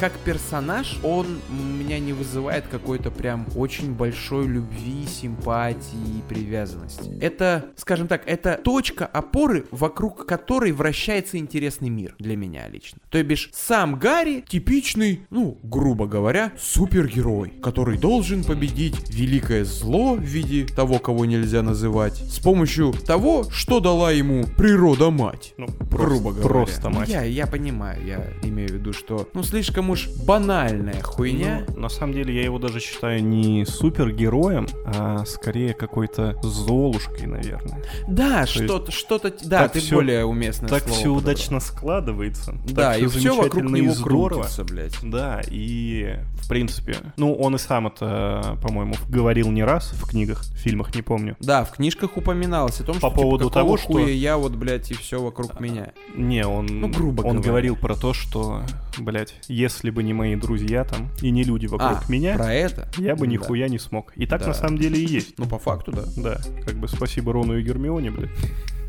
как персонаж, он меня не вызывает какой-то прям очень большой любви, симпатии и привязанности. Это, скажем так, это точка опоры, вокруг которой вращается интересный мир для меня лично. То бишь, сам Гарри типичный, ну, грубо говоря, супергерой, который должен победить великое зло в виде того, кого нельзя называть, с помощью того, что дала ему природа-мать. Ну, Грубо говоря. Просто мать. Я, я понимаю, я имею в виду, что, ну, слишком уж банальная хуйня. Ну, на самом деле, я его даже считаю не супергероем, а скорее какой-то золушкой, наверное. да, что-то, что-то, да, ты всё- более уместное так все подобрал. удачно складывается. Да, так и все вокруг замечательно него здорово. крутится, блядь. Да, и в принципе, ну он и сам это, по-моему, говорил не раз в книгах, в фильмах, не помню. Да, в книжках упоминалось о том, По что типа, поводу какого того, что- я вот, блядь, и все вокруг меня. Не, он, Ну, грубо он говоря. Говорил про то, что, блядь, если бы не мои друзья там и не люди вокруг а, меня, про это? я бы Да. нихуя не смог. И так Да. на самом деле и есть. Ну, по факту, да. Да, как бы спасибо Рону и Гермионе, блядь.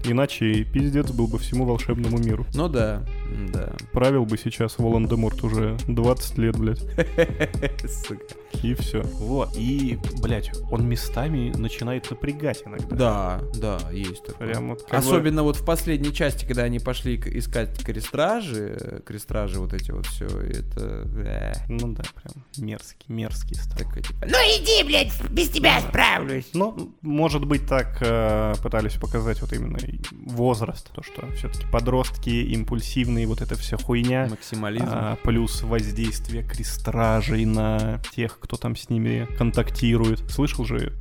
Иначе пиздец был бы всему волшебному миру. Ну да, да. Правил бы сейчас Волан-де-Морт уже 20 лет, блядь. [laughs] Сука. И все. Вот. И, блядь, он местами начинает напрягать иногда. Да, да, есть такое. Прям вот как бы- Особенно вот в последней части, когда они пошли искать крестражи, крестражи вот эти вот все, это... э, Ну да, прям мерзкий, мерзкий стал. такой, типа, Ну иди, блядь, без тебя справлюсь. Ну, может быть, так э, пытались показать вот именно возраст, то, что все-таки подростки, импульсивные, вот эта вся хуйня. максимализм. А, плюс воздействие крестражей на тех, кто там с ними контактирует. Слышал же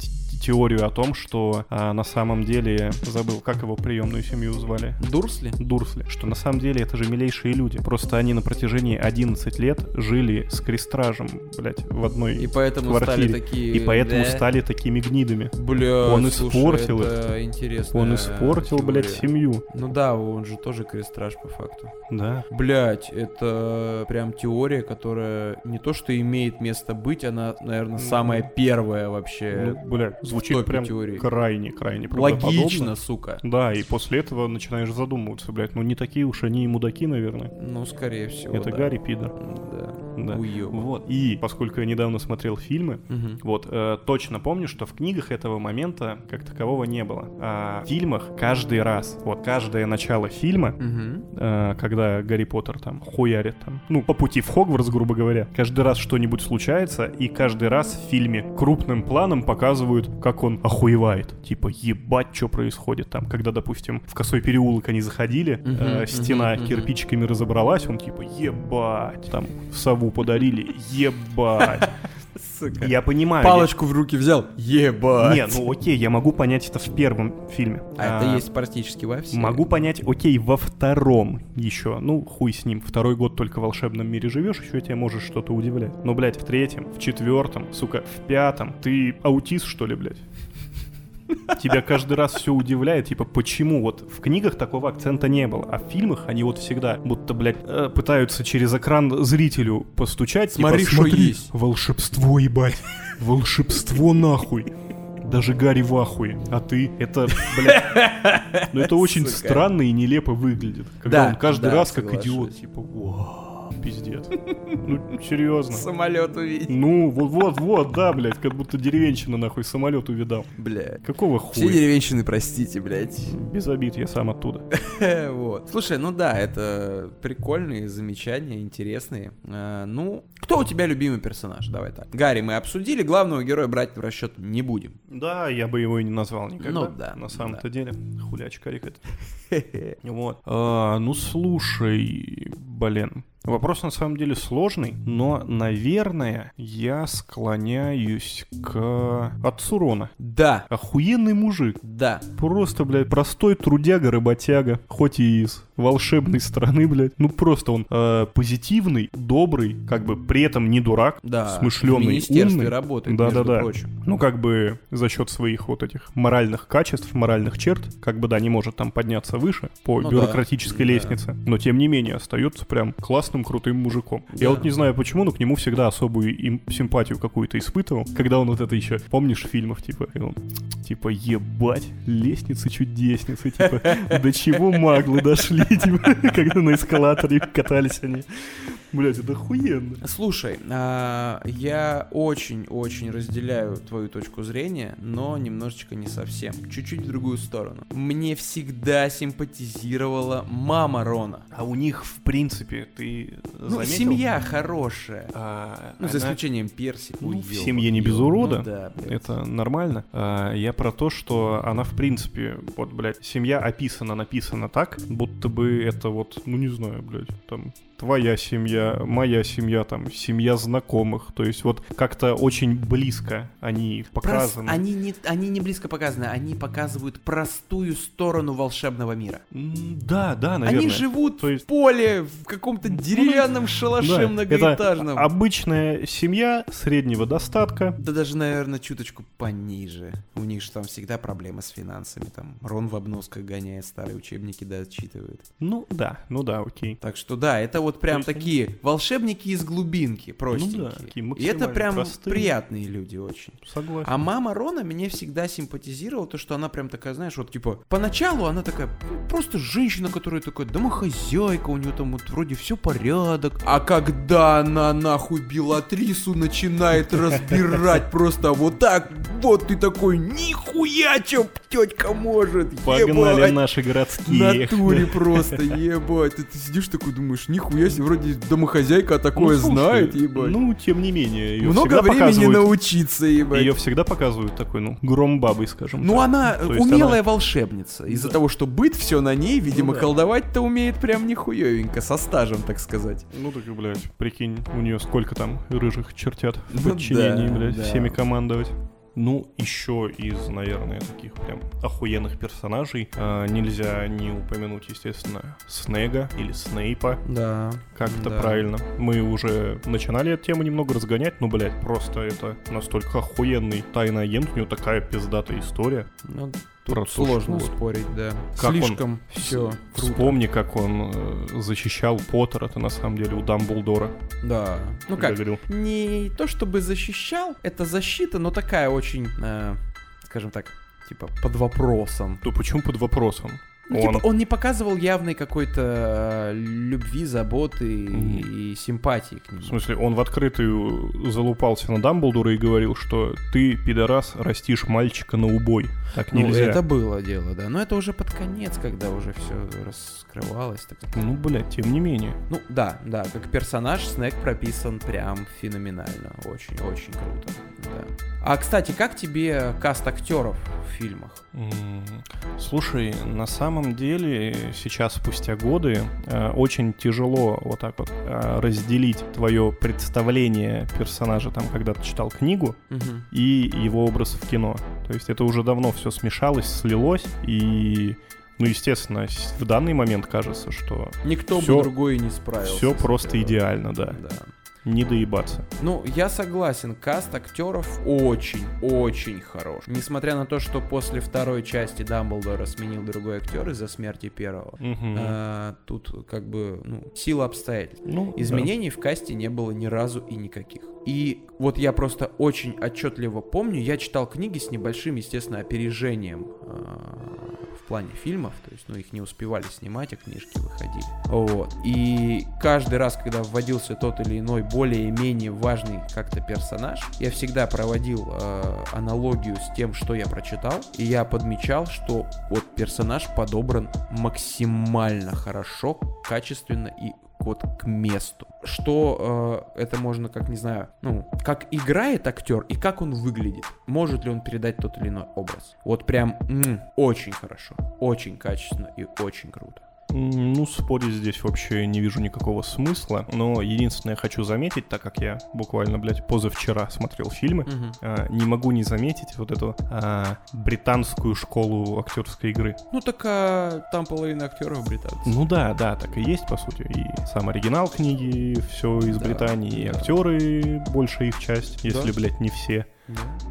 теорию о том, что а, на самом деле, забыл, как его приемную семью звали? Дурсли? Дурсли. Что на самом деле это же милейшие люди. Просто они на протяжении 11 лет жили с крестражем, блядь, в одной И поэтому квартире. стали такие... И поэтому да? стали такими гнидами. Бля, Он слушай, испортил это интересная Он испортил, блядь, теория. семью. Ну да, он же тоже крестраж по факту. Да. Блять, это прям теория, которая не то что имеет место быть, она, наверное, самая первая вообще. Ну, блядь, звучит прям теорий. крайне, крайне правдоподобно. Логично, сука. Да, и после этого начинаешь задумываться, блядь, ну не такие уж они и мудаки, наверное. Ну, скорее всего. Это да. Гарри Пидор. Да. Да. Вот. И поскольку я недавно смотрел фильмы, Мгм. вот, э, точно помню, что в книгах этого момента как такового не было. А в фильмах каждый раз, вот каждое начало фильма, Мгм. э, когда Гарри Поттер там хуярит там, ну, по пути в Хогвартс, грубо говоря, каждый раз что-нибудь случается, и каждый раз в фильме крупным планом показывают, как он охуевает. Типа, ебать, что происходит там. Когда, допустим, в Косой переулок они заходили, э, стена кирпичиками разобралась, он типа, ебать, там, сову подарили, ебать. [laughs] Сука. Я понимаю. Палочку в руки взял. я- Ебать. Не, ну окей, я могу понять это в первом фильме. А это есть практически во всех. Могу понять, окей, во втором еще. Ну, хуй с ним. Второй год только в волшебном мире живешь, еще тебя может что-то удивлять. Но, блядь, в третьем, в четвертом, сука, в пятом. Ты аутист, что ли, блядь? Тебя каждый раз все удивляет, типа, почему вот в книгах такого акцента не было, а в фильмах они вот всегда, будто, блядь, э, пытаются через экран зрителю постучать, типа, Смотри, что есть». волшебство, ебать, волшебство нахуй. Даже Гарри в ахуе. А ты, это, блядь, ну это очень Сука. странно и нелепо выглядит. Когда Да, он каждый да, раз как соглашусь. идиот, типа, «Вау, пиздец. Ну, серьезно. Самолет увидеть. Ну, вот-вот-вот, да, блядь, как будто деревенщина нахуй самолет увидал. Бля. Какого Все хуя? деревенщины, простите, блядь. Без обид, я сам оттуда. [laughs] Вот. Слушай, ну да, это прикольные замечания, интересные. А, ну, кто у тебя любимый персонаж? Давай так. Гарри мы обсудили, главного героя брать в расчет не будем. Да, я бы его и не назвал никогда. Ну да, На самом-то деле. Хулячкарик это. Хе-хе. [laughs] Вот. А, ну, слушай, блин. Вопрос на самом деле сложный, но, наверное, я склоняюсь к отцу Рона. Да, Охуенный мужик. да. Просто, блядь, простой трудяга-работяга, хоть и из волшебной страны, блядь. Ну, просто он э, позитивный, добрый, как бы при этом не дурак, Да, в смышленый, министерстве умный. работает, да, да, между да. прочим. Ну, как бы за счет своих вот этих моральных качеств, моральных черт, как бы, да, не может там подняться выше по Ну да, бюрократической да. лестнице, но тем не менее остается прям классным, крутым мужиком. Да. Я вот не знаю почему, но к нему всегда особую им симпатию какую-то испытывал, когда он вот это еще, помнишь, в фильмах, типа, и он, типа, ебать, лестницы чудесницы, типа, до чего маглы дошли, типа, [laughs] когда на эскалаторе катались они. Блять, это охуенно. Слушай, а, я очень-очень разделяю твою точку зрения, но немножечко не совсем. Чуть-чуть в другую сторону. Мне всегда симпатизировала мама Рона. А у них, в принципе, ты Ну, заметил? семья хорошая. А, Ну, за исключением Перси. Ну, в семье не без урода. Ну да, блядь. Это нормально. А, я про то, что она, в принципе, вот, блядь, семья описана, написана так, будто бы это вот, ну, не знаю, блядь, там, твоя семья, моя семья, там, семья знакомых. То есть вот как-то очень близко они Прос- показаны. Они не, они не близко показаны, они показывают простую сторону волшебного мира. Да, да, наверное. Они живут То есть- в поле, в каком-то деревянном шалаше Да, многоэтажном. Это обычная семья среднего достатка. Да даже, наверное, чуточку пониже. У них же там всегда проблемы с финансами. Там Рон в обносках гоняет, старые учебники дочитывает. Ну да, ну да, окей. Так что да, это вот прям они- такие волшебники из глубинки, простенькие. Ну да, такие И это прям простые. приятные люди очень. Согласен. А мама Рона мне всегда симпатизировала, то, что она прям такая, знаешь, вот типа, поначалу она такая, ну, просто женщина, которая такая домохозяйка, у нее там вот вроде все порядок. А когда она нахуй Белатрису начинает [laughs] разбирать просто вот так, вот ты такой, нихуя, чё тетка может, Погнали ебать». наши городские. натуре [laughs] просто, ебать. Ты, ты сидишь такой, думаешь, нихуя себе, вроде домохозяйка а такое Ну, слушай, знает, ебать. Ну, тем не менее, ее Много времени показывают. научиться, ебать. Ее всегда показывают такой, ну, громбабой, скажем Ну, так. она То умелая она- волшебница. Из-за того, что быт все на ней, видимо, да. колдовать-то умеет прям нихуевенько, со стажем, так сказать. Ну так блядь, прикинь, у нее сколько там рыжих чертят в Ну подчинении, да, блядь, да. всеми командовать. Ну, еще из, наверное, таких прям охуенных персонажей а, нельзя не упомянуть, естественно, Снега или Снейпа. Да. Как это Да. правильно? Мы уже начинали эту тему немного разгонять, но, блядь, просто это настолько охуенный тайный агент, у него такая пиздатая история. Ну, Про тут то, сложно что вот спорить, да. как он Слишком все Вспомни, как он э, защищал Поттера-то на самом деле у Дамблдора. Да. Ну как, говорил, не то чтобы защищал, это защита, но такая очень, э, скажем так, типа под вопросом. то почему под вопросом? Ну, Он- типа, он не показывал явной какой-то э, любви, заботы Мгм. и симпатии к нему. В смысле, он в открытую залупался на Дамблдора и говорил, что ты, пидорас, растишь мальчика на убой. Так Ну, нельзя. это было дело, да. Но это уже под конец, когда уже все раскрывалось. так сказать. Ну, блядь, тем не менее. Ну, да, да, как персонаж Снег прописан прям феноменально. Очень-очень круто. Да. А, кстати, как тебе каст актеров в фильмах? М, Слушай, на самом деле сейчас, спустя годы, э, очень тяжело вот так вот э, разделить твое представление персонажа, там, когда ты читал книгу, Мгм. и его образ в кино. То есть это уже давно все смешалось, слилось, и, ну, естественно, в данный момент кажется, что Никто Всё- бы другой не справился. все просто ролью. идеально, да. Да. Не доебаться. Ну, я согласен, каст актеров очень-очень хорош. Несмотря на то, что после второй части Дамблдора сменил другой актер из-за смерти первого. Мгм. а, тут как бы ну, сила обстоятельств. Ну, да. Изменений в касте не было ни разу и никаких. И вот я просто очень отчетливо помню, я читал книги с небольшим, естественно, опережением а, плане фильмов, то есть, ну, их не успевали снимать, а книжки выходили. Вот. И каждый раз, когда вводился тот или иной более-менее важный как-то персонаж, я всегда проводил э, аналогию с тем, что я прочитал, и я подмечал, что вот персонаж подобран максимально хорошо, качественно и вот к месту. Что э, это можно, как не знаю, ну, как играет актер и как он выглядит. Может ли он передать тот или иной образ. Вот прям м, очень хорошо, очень качественно и очень круто. Ну, спорить здесь вообще не вижу никакого смысла. Но единственное, хочу заметить, так как я буквально, блядь, позавчера смотрел фильмы, Мгм. а, не могу не заметить вот эту а, британскую школу актерской игры. Ну так а, там половина актеров британцев. Ну да, да, так и есть, по сути. И сам оригинал книги, все из Да, Британии, и да. актеры, большая их часть, если, Да. блядь, не все.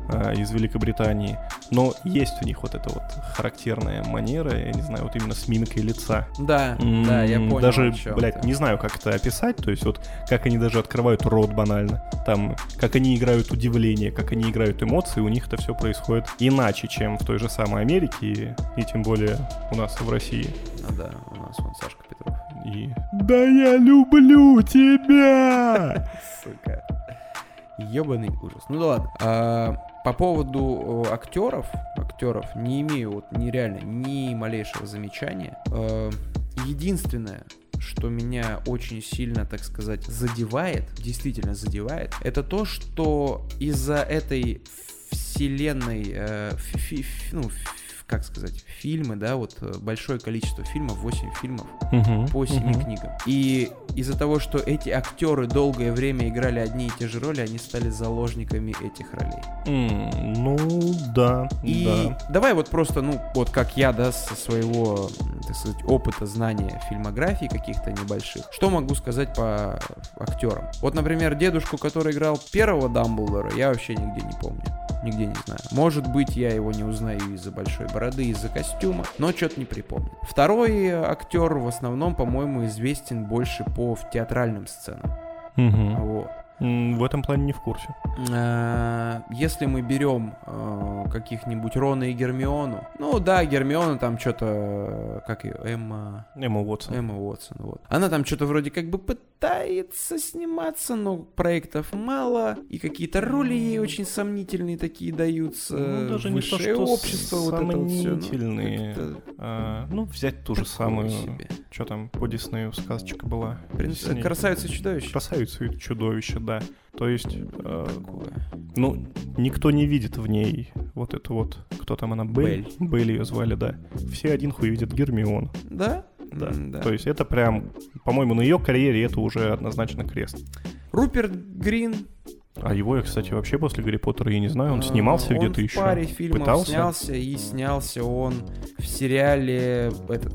А, из Великобритании. Но есть у них вот эта вот характерная манера, я не знаю, вот именно с мимикой лица. Да, да, я М, понял. Даже, блядь, не знаю, как это описать. То есть вот как они даже открывают рот банально. Там, как они играют удивление, как они играют эмоции, у них это все происходит иначе, чем в той же самой Америке и, и тем более у нас в России. А, да, у нас вон Сашка Петров. И... Да я люблю тебя! [laughs] Сука. Ебаный ужас. Ну да ладно. А, по поводу э, актеров, актеров не имею вот нереально ни малейшего замечания. Э, единственное, что меня очень сильно, так сказать, задевает, действительно задевает, это то, что из-за этой вселенной, э, фи- фи- ну, как сказать, фильмы, да, вот э, большое количество фильмов, 8 фильмов, Мгм, по семи мгм. книгам. И из-за того, что эти актеры долгое время играли одни и те же роли, они стали заложниками этих ролей. М, Ну, да, И да. давай вот просто, ну, вот как я, да, со своего, так сказать, опыта, знания фильмографии каких-то небольших, что могу сказать по актерам? Вот, например, дедушку, который играл первого Дамблдора, я вообще нигде не помню. Нигде не знаю. Может быть, я его не узнаю из-за большой бороды, из-за костюма, но что-то не припомню. Второй э, актер в основном, по-моему, известен больше по театральным сценам. Мгм. Вот. В этом плане не в курсе. Э, Если мы берем э, каких-нибудь Рона и Гермиону, ну да, Гермиона там что-то, как ее, Эмма, Эмма Уотсон. Эмма Уотсон, вот. Она там что-то вроде как бы пытается сниматься, но проектов мало, и какие-то роли ей очень сомнительные такие даются. Ну, даже не то, Высшее что общество, вот это вот ну, сомнительные. А, ну, взять ту же самую, себе. что там по Диснею сказочка была. Принц- Дисней. Красавица и чудовище. Красавица и чудовище, да. То есть, э, ну, никто не видит в ней вот эту вот, кто там она, Белль? Белль ее звали, да. Все один хуй видят Гермион. Да? Да. Да. То есть это прям, по-моему, на ее карьере это уже однозначно крест. Руперт Грин А его я, кстати, вообще после Гарри Поттера я не знаю. Он А, снимался где-то в еще. паре фильмов Пытался? снялся, и снялся он в сериале этот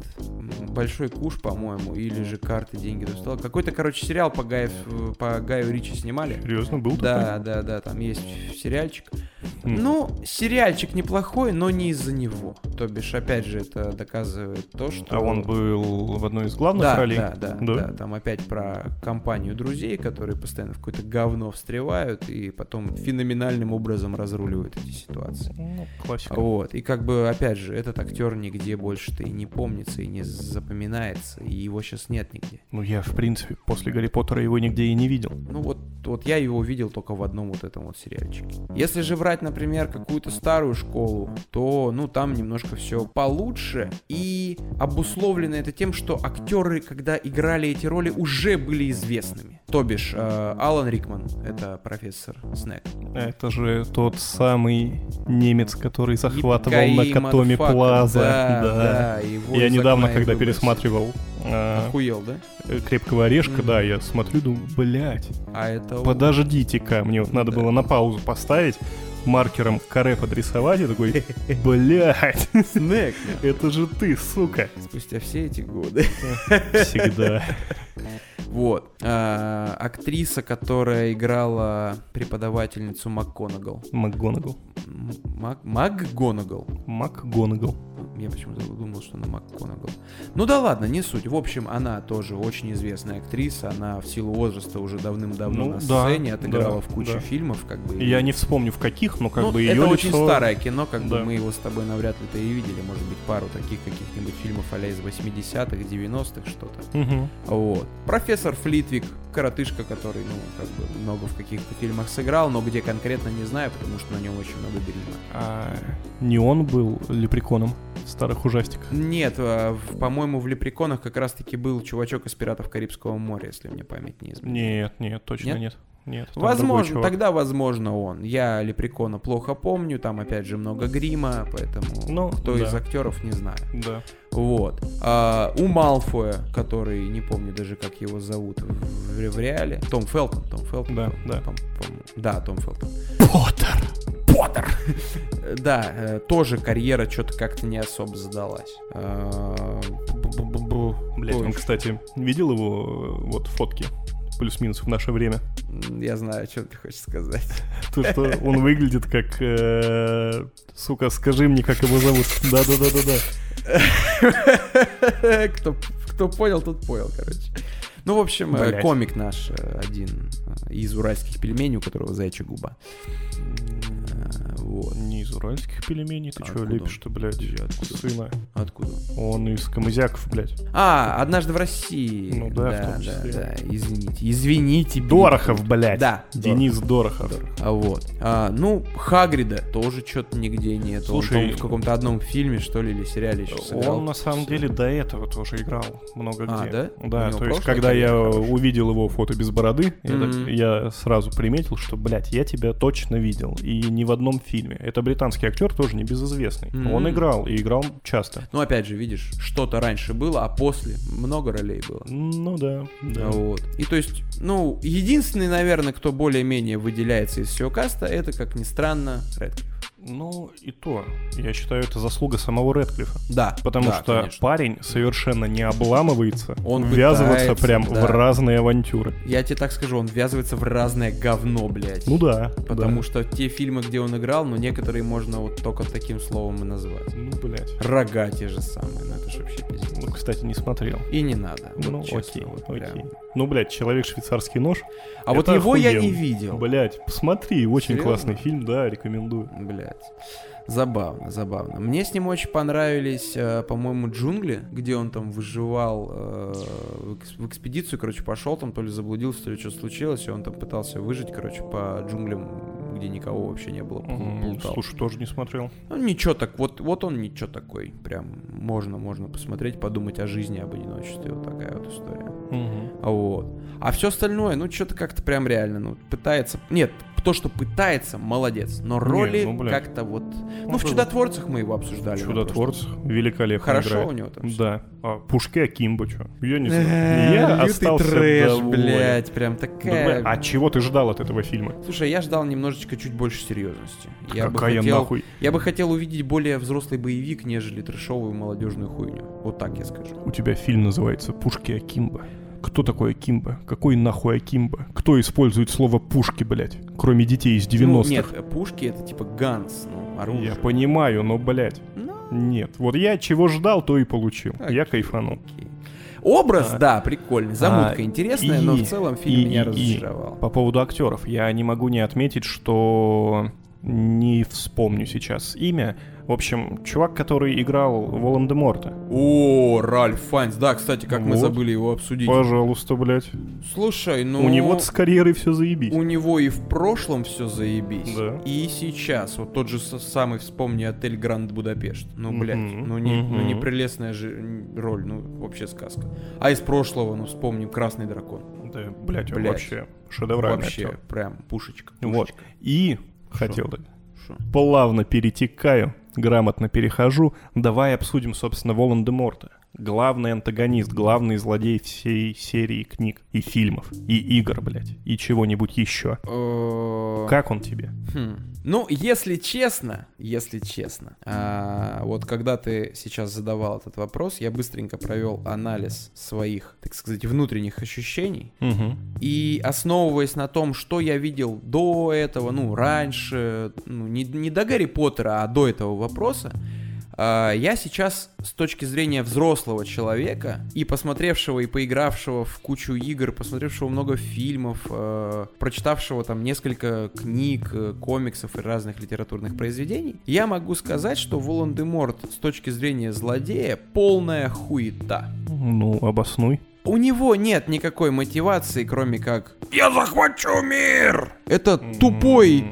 Большой куш, по-моему, или же карты, деньги до стола. Какой-то, короче, сериал по Гаю, по Гаю Ричи снимали. Серьезно, был Да, да, да, там есть сериальчик. такой? М. Ну, сериальчик неплохой, но не из-за него. То бишь, опять же, это доказывает то, что... А он был в одной из главных да, ролей? Да, да, Да? да, Там опять про компанию друзей, которые постоянно в какое-то говно встревают и потом феноменальным образом разруливают эти ситуации. Ну, классика. Вот. И как бы, опять же, этот актер нигде больше-то и не помнится, и не запоминается, и его сейчас нет нигде. Ну, я, в принципе, после Гарри Поттера его нигде и не видел. Ну вот, вот я его видел только в одном вот этом вот сериальчике. Если же брать, например, какую-то старую школу, то, ну, там немножко все получше. И обусловлено это тем, что актеры, когда играли эти роли, уже были известными. То бишь, э, Алан Рикман, это профессор Снег. Это же тот самый немец, который захватывал на Yippee-ki-yay, Катоме. Плаза. Да, Да. да, Я недавно, когда выбросили. пересматривал э, Охуел, да? Крепкого орешка, Мгм. да, я смотрю, думаю, блядь, А это... подождите-ка, мне вот надо Да. было на паузу поставить, маркером каре подрисовать, и такой, [laughs] блядь, Снег. [laughs] это же ты, сука. Спустя все эти годы. Всегда. [laughs] Вот. А, актриса, которая играла преподавательницу МакГонагал. МакГонагал. Мак... МакГонагал. МакГонагал. Я почему-то думал, что она МакГонагал. Ну да ладно, не суть. В общем, она тоже очень известная актриса. Она в силу возраста уже давным-давно Ну, на да, сцене отыграла да, в куче да. фильмов. Как бы, Я не вспомню в каких, но как Ну, бы ее это очень лицо- старое кино, как бы Да. мы его с тобой навряд ли-то и видели. Может быть, пару таких каких-нибудь фильмов а из 80-х, 90-х, что-то. Мгм. Вот. Профессор Флитвик, коротышка, который, ну, как бы много в каких-то фильмах сыграл, но где конкретно не знаю, потому что на нем очень много грима. А не он был лепреконом старых ужастиках? Нет, а, по-моему, в Лепреконах как раз-таки был чувачок из Пиратов Карибского моря, если мне память не изменяет. Нет, нет, точно Нет? нет. Нет. Возможно, тогда возможно он. Я Лепрекона плохо помню, там опять же много грима, поэтому Ну, кто да. из актеров не знаю. Да. Вот. А, у Малфоя, который не помню даже как его зовут в, в- в реале. Том Фелтон. Том Фелтон. Да, Том- да. Том- да, Том Фелтон. Поттер! Поттер! [laughs] Да, э, тоже карьера что-то как-то не особо задалась. А. Блять, он, кстати, видел его э, вот фотки? Плюс-минус в наше время. Я знаю, что ты хочешь сказать. [laughs] То, что он выглядит как... э, Сука, скажи мне, как его зовут. Да-да-да-да-да. [laughs] кто, кто понял, тот понял, короче. Ну, в общем, Блядь. комик наш один из уральских пельменей, у которого заячья губа. Вот. Не из уральских пельменей, ты что, откуда лепишь-то, блядь, Откуда? сына? Откуда? Он из камызяков, блядь. А, однажды в России. Ну да, в да, том числе. да, да. Извините, извините. Дорохов, блядь. Да, Денис Дорохов. А вот. А, ну, Хагрида тоже что-то нигде нет. Слушай, он, в каком-то одном фильме, что ли, или сериале еще сыграл. Он на самом деле до этого тоже играл много А, где. да? Да, то есть, когда я хорошая. увидел его фото без бороды, я так- Мгм. я сразу приметил, что, блядь, я тебя точно видел. И ни в одном фильме. Это британский актер, тоже небезызвестный. Мгм. Он играл, и играл часто. Ну, опять же, видишь, что-то раньше было, а после много ролей было. Ну да, да. Вот. И то есть, ну, единственный, наверное, кто более-менее выделяется из всего каста, это, как ни странно, Редклифф. Ну и то, я считаю, это заслуга самого Редклиффа. Да. Потому да, что конечно. парень совершенно не обламывается, Он ввязывается пытается, прям да. в разные авантюры. Я тебе так скажу, он ввязывается в разное говно, блядь. Ну да. Потому да. что те фильмы, где он играл, ну, некоторые можно вот только таким словом и назвать. Ну, блядь. Рога те же самые, ну это же вообще пиздец. Ну, кстати, не смотрел. И не надо. вот Ну, честно, окей, вот окей. прям. Ну, блядь, человек швейцарский нож. А вот его я не охуенно. видел. Блядь, посмотри, очень Серьезно? классный фильм, да, рекомендую. Блять. Забавно, забавно. Мне с ним очень понравились, э, по-моему, джунгли, где он там выживал э, в экс- в экспедицию, короче, пошел там, то ли заблудился, то ли что случилось, и он там пытался выжить, короче, по джунглям, где никого вообще не было. Плутал. Слушай, тоже не смотрел. Ну, ничего так, вот, вот он ничего такой. Прям можно, можно посмотреть, подумать о жизни, об одиночестве. Вот такая вот история. А Вот. А все остальное, ну, что-то как-то прям реально, ну, пытается... Нет, То, что пытается, молодец. Но роли ну, как-то вот... Ну, в было. «Чудотворцах» мы его обсуждали. на Чудотворц великолепно Хорошо играет. у него там. Да. А Пушке Акимбо, чё? Я не знаю. Я Лютый остался трэш, блядь, прям такая... А чего ты ждал от этого фильма? Слушай, я ждал немножечко чуть больше серьезности. Я бы Какая хотел... нахуй? Я бы хотел увидеть более взрослый боевик, нежели трешовую молодежную хуйню. Вот так я скажу. У тебя фильм называется «Пушки Акимба». Кто такой Акимба? Какой нахуй Акимба? Кто использует слово «пушки», блядь? Кроме детей из 90-х. Ну, нет, пушки это типа ганс, ну, оружие. Я понимаю, но, блядь, Ну, нет. Вот я чего ждал, то и получил. Я Окей. кайфанул. окей. Образ, А. да, прикольный, замутка А, интересная, и- но в целом фильм и- меня и- и разочаровал. По поводу актеров. Я не могу не отметить, что не вспомню сейчас имя. В общем, чувак, который играл Волан-де-Морта. О, Ральф Файнс, да, кстати, как мы Вот. забыли его обсудить. Пожалуйста, блядь. Слушай, ну... У него с карьерой все заебись. У него и в прошлом все заебись. Да. И сейчас. Вот тот же самый, вспомни, отель Гранд Будапешт. Ну, блядь, ну не, ну не прелестная же роль, ну вообще сказка. А из прошлого, ну вспомним, Красный дракон. Да, блядь, Блядь. вообще шедевральный Вообще, актер. прям пушечка. Вот. пушечка. И хотел Шо? плавно перетекаю, грамотно перехожу. Давай обсудим, собственно, Волан-де-Морта. Главный антагонист, главный злодей всей серии книг и фильмов, и игр, блядь, и чего-нибудь еще. Э, Как он тебе? Хм. Ну, если честно, если честно, а, вот когда ты сейчас задавал этот вопрос, я быстренько провел анализ своих, так сказать, внутренних ощущений. Угу. И основываясь на том, что я видел до этого, ну, раньше, ну, не, не до Гарри Поттера, а до этого вопроса, я сейчас с точки зрения взрослого человека и посмотревшего и поигравшего в кучу игр, посмотревшего много фильмов, э, прочитавшего там несколько книг, э, комиксов и разных литературных произведений, я могу сказать, что Волан-де-Морт с точки зрения злодея полная хуета. Ну, обоснуй. У него нет никакой мотивации, кроме как «Я захвачу мир!» Это тупой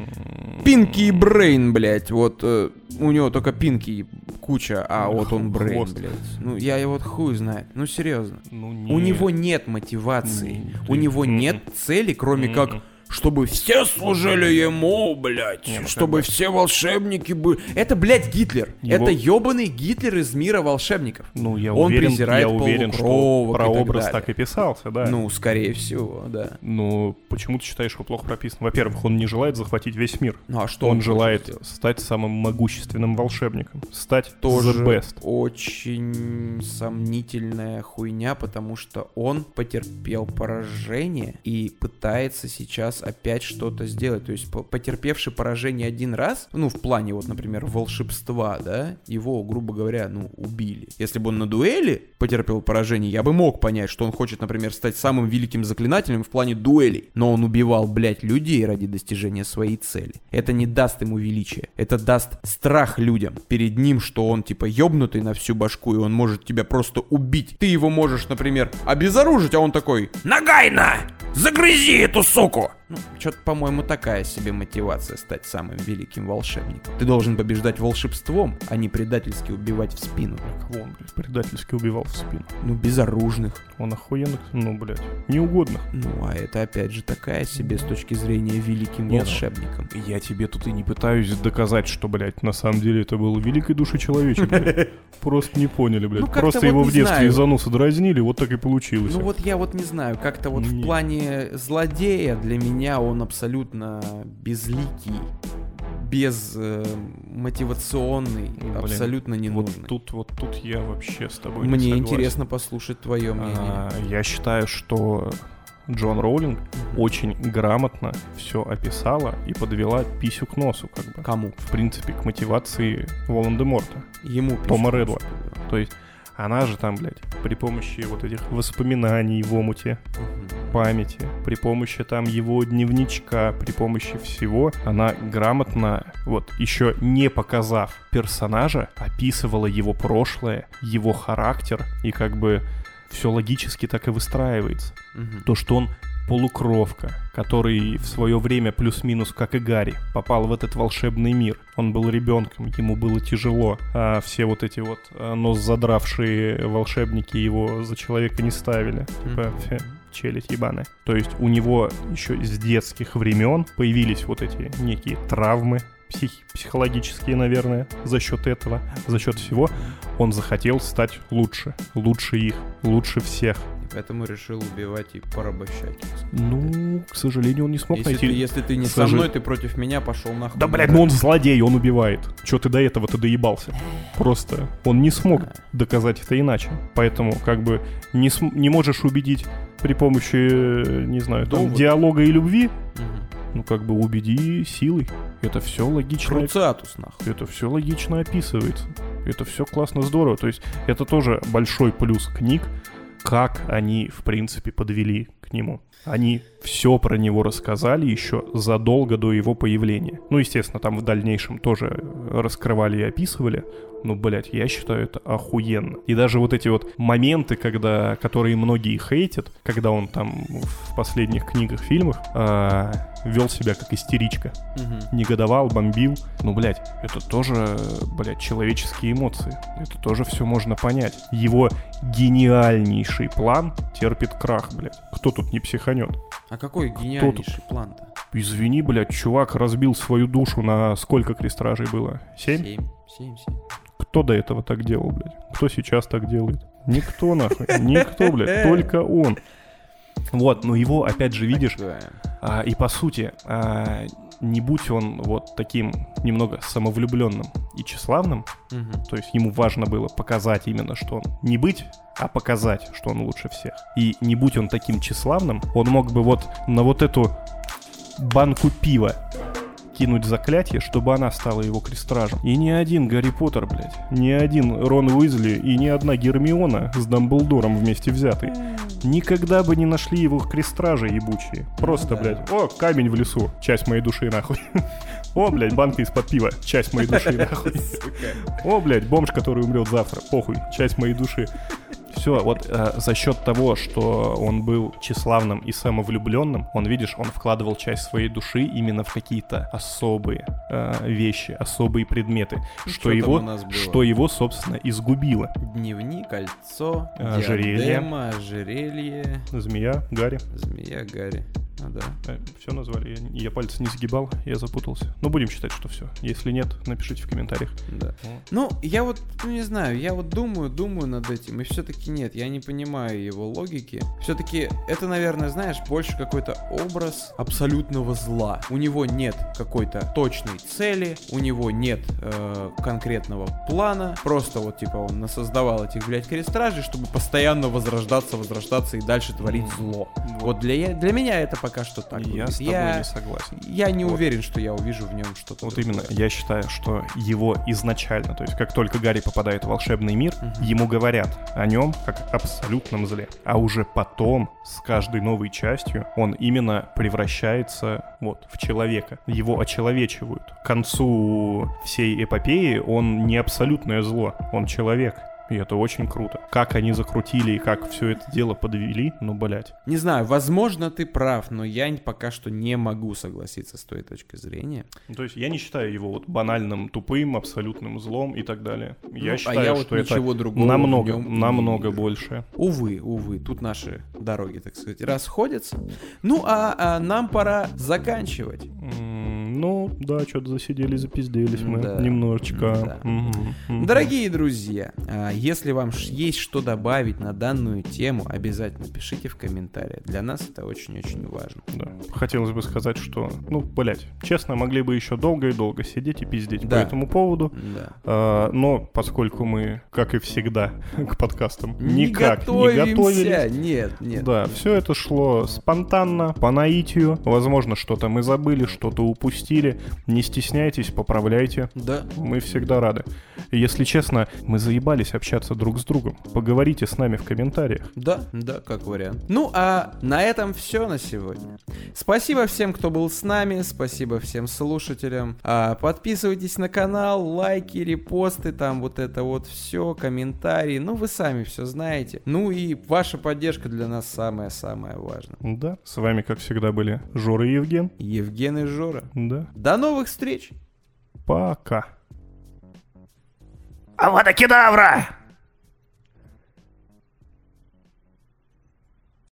Пинки и Брейн, блядь. Вот э, у него только Пинки куча, а вот он Брейн, Хвост. блядь. Ну, я его вот хуй знает. Ну, серьезно. Ну, У нет. него нет мотивации. М, У ты- него нет цели, кроме как. Чтобы все служили ему, блядь. Не, ну чтобы бы. все волшебники были... Это, блядь, Гитлер. Его- Это ебаный Гитлер из мира волшебников. Ну, я Он уверен, презирает я уверен, что про так образ далее. так и писался, да. Ну, скорее всего, да. Ну, почему ты считаешь его плохо прописан? Во-первых, он не желает захватить весь мир. Ну, а что он хочет желает сделать? стать самым могущественным волшебником. Стать тоже the best. очень сомнительная хуйня, потому что он потерпел поражение и пытается сейчас опять что-то сделать. То есть по- потерпевший поражение один раз, ну, в плане вот, например, волшебства, да, его, грубо говоря, ну, убили. Если бы он на дуэли потерпел поражение, я бы мог понять, что он хочет, например, стать самым великим заклинателем в плане дуэлей. Но он убивал, блядь, людей ради достижения своей цели. Это не даст ему величия. Это даст страх людям перед ним, что он типа ёбнутый на всю башку, и он может тебя просто убить. Ты его можешь, например, обезоружить, а он такой Нагайна! Загрызи эту суку! Ну, что-то, по-моему, такая себе мотивация стать самым великим волшебником. Ты должен побеждать волшебством, а не предательски убивать в спину. Кого он, блядь, предательски убивал в спину? Ну, безоружных. Он охуенных, ну, блядь, неугодных. Ну, а это, опять же, такая себе с точки зрения великим Не, ну, волшебником. Я тебе тут и не пытаюсь доказать, что, блядь, на самом деле это был великой души человечек, блядь. [laughs] Просто не поняли, блядь. Ну, Просто его в детстве знаю. из ануса дразнили, вот так и получилось. Ну вот я вот не знаю, как-то вот в Не. плане злодея для меня он абсолютно безликий, без э, мотивационный, Блин, абсолютно Вот ненужный. тут, вот тут я вообще с тобой не Мне согласен. интересно послушать твое мнение. А, Я считаю, что Джон Роулинг очень грамотно все описала и подвела писю к носу, как бы. Кому? В принципе, к мотивации Волан-де-Морта. Ему Тома. Редла. То есть она же там, блядь, при помощи вот этих воспоминаний в омуте, памяти, при помощи там его дневничка, при помощи всего, она грамотно, вот, еще не показав персонажа, описывала его прошлое, его характер, и как бы все логически так и выстраивается. Мгм. То, что он полукровка, который в свое время плюс-минус, как и Гарри, попал в этот волшебный мир. Он был ребенком, ему было тяжело, а все вот эти вот а, нос задравшие волшебники его за человека не ставили. Типа, челядь ебаная. То есть у него еще с детских времен появились вот эти некие травмы, псих- психологические, наверное, за счет этого, за счет всего, он захотел стать лучше, лучше их, лучше всех. Поэтому решил убивать и порабощать. Ну, к сожалению, он не смог Если найти... ты, если ты не к со мной, ты против меня пошел нахуй. Да, блядь, ну он злодей, он убивает. Че ты до этого ты доебался? Просто он не смог доказать это иначе. Поэтому, как бы, не, см- не можешь убедить при помощи, э, не знаю, там, Довод. диалога и любви, Мгм. ну, как бы, убеди силой. Это все логично. Круциатус, нахуй. Это все логично описывается. Это все классно, здорово. То есть это тоже большой плюс книг, как они, в принципе, подвели к нему. Они все про него рассказали еще задолго до его появления. Ну, естественно, там в дальнейшем тоже раскрывали и описывали. Ну, блядь, я считаю это охуенно. И даже вот эти вот моменты, когда, которые многие хейтят, когда он там в последних книгах, фильмах а, вел себя как истеричка Мгм. негодовал, бомбил. Ну, блядь, это тоже, блядь, человеческие эмоции. Это тоже все можно понять. Его гениальнейший план терпит крах, блядь. Кто тут не психанет? А какой гениальнейший план-то? Извини, блядь, чувак разбил свою душу на сколько крестражей было? Семь? Семь. Семь, семь. Кто до этого так делал, блядь? Кто сейчас так делает? Никто, нахуй. Никто, блядь. [laughs] Только он. Вот, но его, опять же, видишь. А, и по сути, а, не будь он вот таким немного самовлюбленным и тщеславным, Мгм. то есть ему важно было показать именно, что он не быть, а показать, что он лучше всех. И не будь он таким тщеславным, он мог бы вот на вот эту банку пива кинуть заклятие, чтобы она стала его крестражем. И ни один Гарри Поттер, блядь, ни один Рон Уизли и ни одна Гермиона с Дамблдором вместе взятые никогда бы не нашли его крестражи ебучие. Просто, Ну да. блядь, о, камень в лесу, часть моей души нахуй. [laughs] О, блядь, банка из-под пива, часть моей души [laughs] нахуй. О, блядь, бомж, который умрет завтра, похуй, часть моей души. Все, вот э, за счет того, что он был тщеславным и самовлюбленным, он, видишь, он вкладывал часть своей души именно в какие-то особые э, вещи, особые предметы, Ну, что там его, что его, собственно, изгубило. Дневник, кольцо, Ожерелье. диадема, ожерелье, Змея, Гарри. змея, Гарри. А, да. все назвали, я, я пальцы не сгибал, я запутался. Ну, будем считать, что все. Если нет, напишите в комментариях. Да. Ну, я вот, ну не знаю, я вот думаю, думаю над этим, и все-таки нет, я не понимаю его логики. Все-таки это, наверное, знаешь, больше какой-то образ абсолютного зла. У него нет какой-то точной цели, у него нет э, конкретного плана, просто вот типа он насоздавал этих, блядь, крестражей, чтобы постоянно возрождаться, возрождаться и дальше творить зло. Вот для, я- для меня это пока что так. я выглядит. с тобой я, не согласен. я не Вот. уверен, что я увижу в нем что-то. Вот другое. именно, я считаю, что его изначально, то есть как только Гарри попадает в волшебный мир, Мгм. ему говорят о нем как абсолютном зле. А уже потом, с каждой новой частью, он именно превращается вот в человека. Его очеловечивают. К концу всей эпопеи он не абсолютное зло, он человек. И это очень круто. Как они закрутили и как все это дело подвели, ну, блядь. Не знаю, возможно, ты прав, но я пока что не могу согласиться с твоей точки зрения. Ну, То есть я не считаю его вот банальным, тупым, абсолютным злом и так далее. Я Ну, а считаю, я вот что это ничего другого в намного, нем намного больше. Увы, увы, тут наши дороги, так сказать, расходятся. Ну, а, а нам пора заканчивать. М, Ну, да, что-то засиделись, запизделись мы Да. немножечко. Да. Мгм. Дорогие друзья, а, если вам есть что добавить на данную тему, обязательно пишите в комментариях. Для нас это очень-очень важно. Да. Хотелось бы сказать, что, ну, блядь, честно, могли бы еще долго и долго сидеть и пиздеть Да. по этому поводу. Да. А, но поскольку мы, как и всегда, [laughs] к подкастам Не никак готовимся. не готовились, Нет, нет. Да, все это шло спонтанно, по наитию. Возможно, что-то мы забыли, что-то упустили. Не стесняйтесь, поправляйте. Да. Мы всегда рады. Если честно, мы заебались общаться друг с другом. Поговорите с нами в комментариях. Да, да, как вариант. Ну, а на этом все на сегодня. Спасибо всем, кто был с нами, спасибо всем слушателям. А, подписывайтесь на канал, лайки, репосты, там вот это вот все, комментарии. Ну, вы сами все знаете. Ну и ваша поддержка для нас самое-самое важное. Да, с вами, как всегда, были Жора и Евген. Евген и Жора. Да, До новых встреч! пока. Авада кедавра!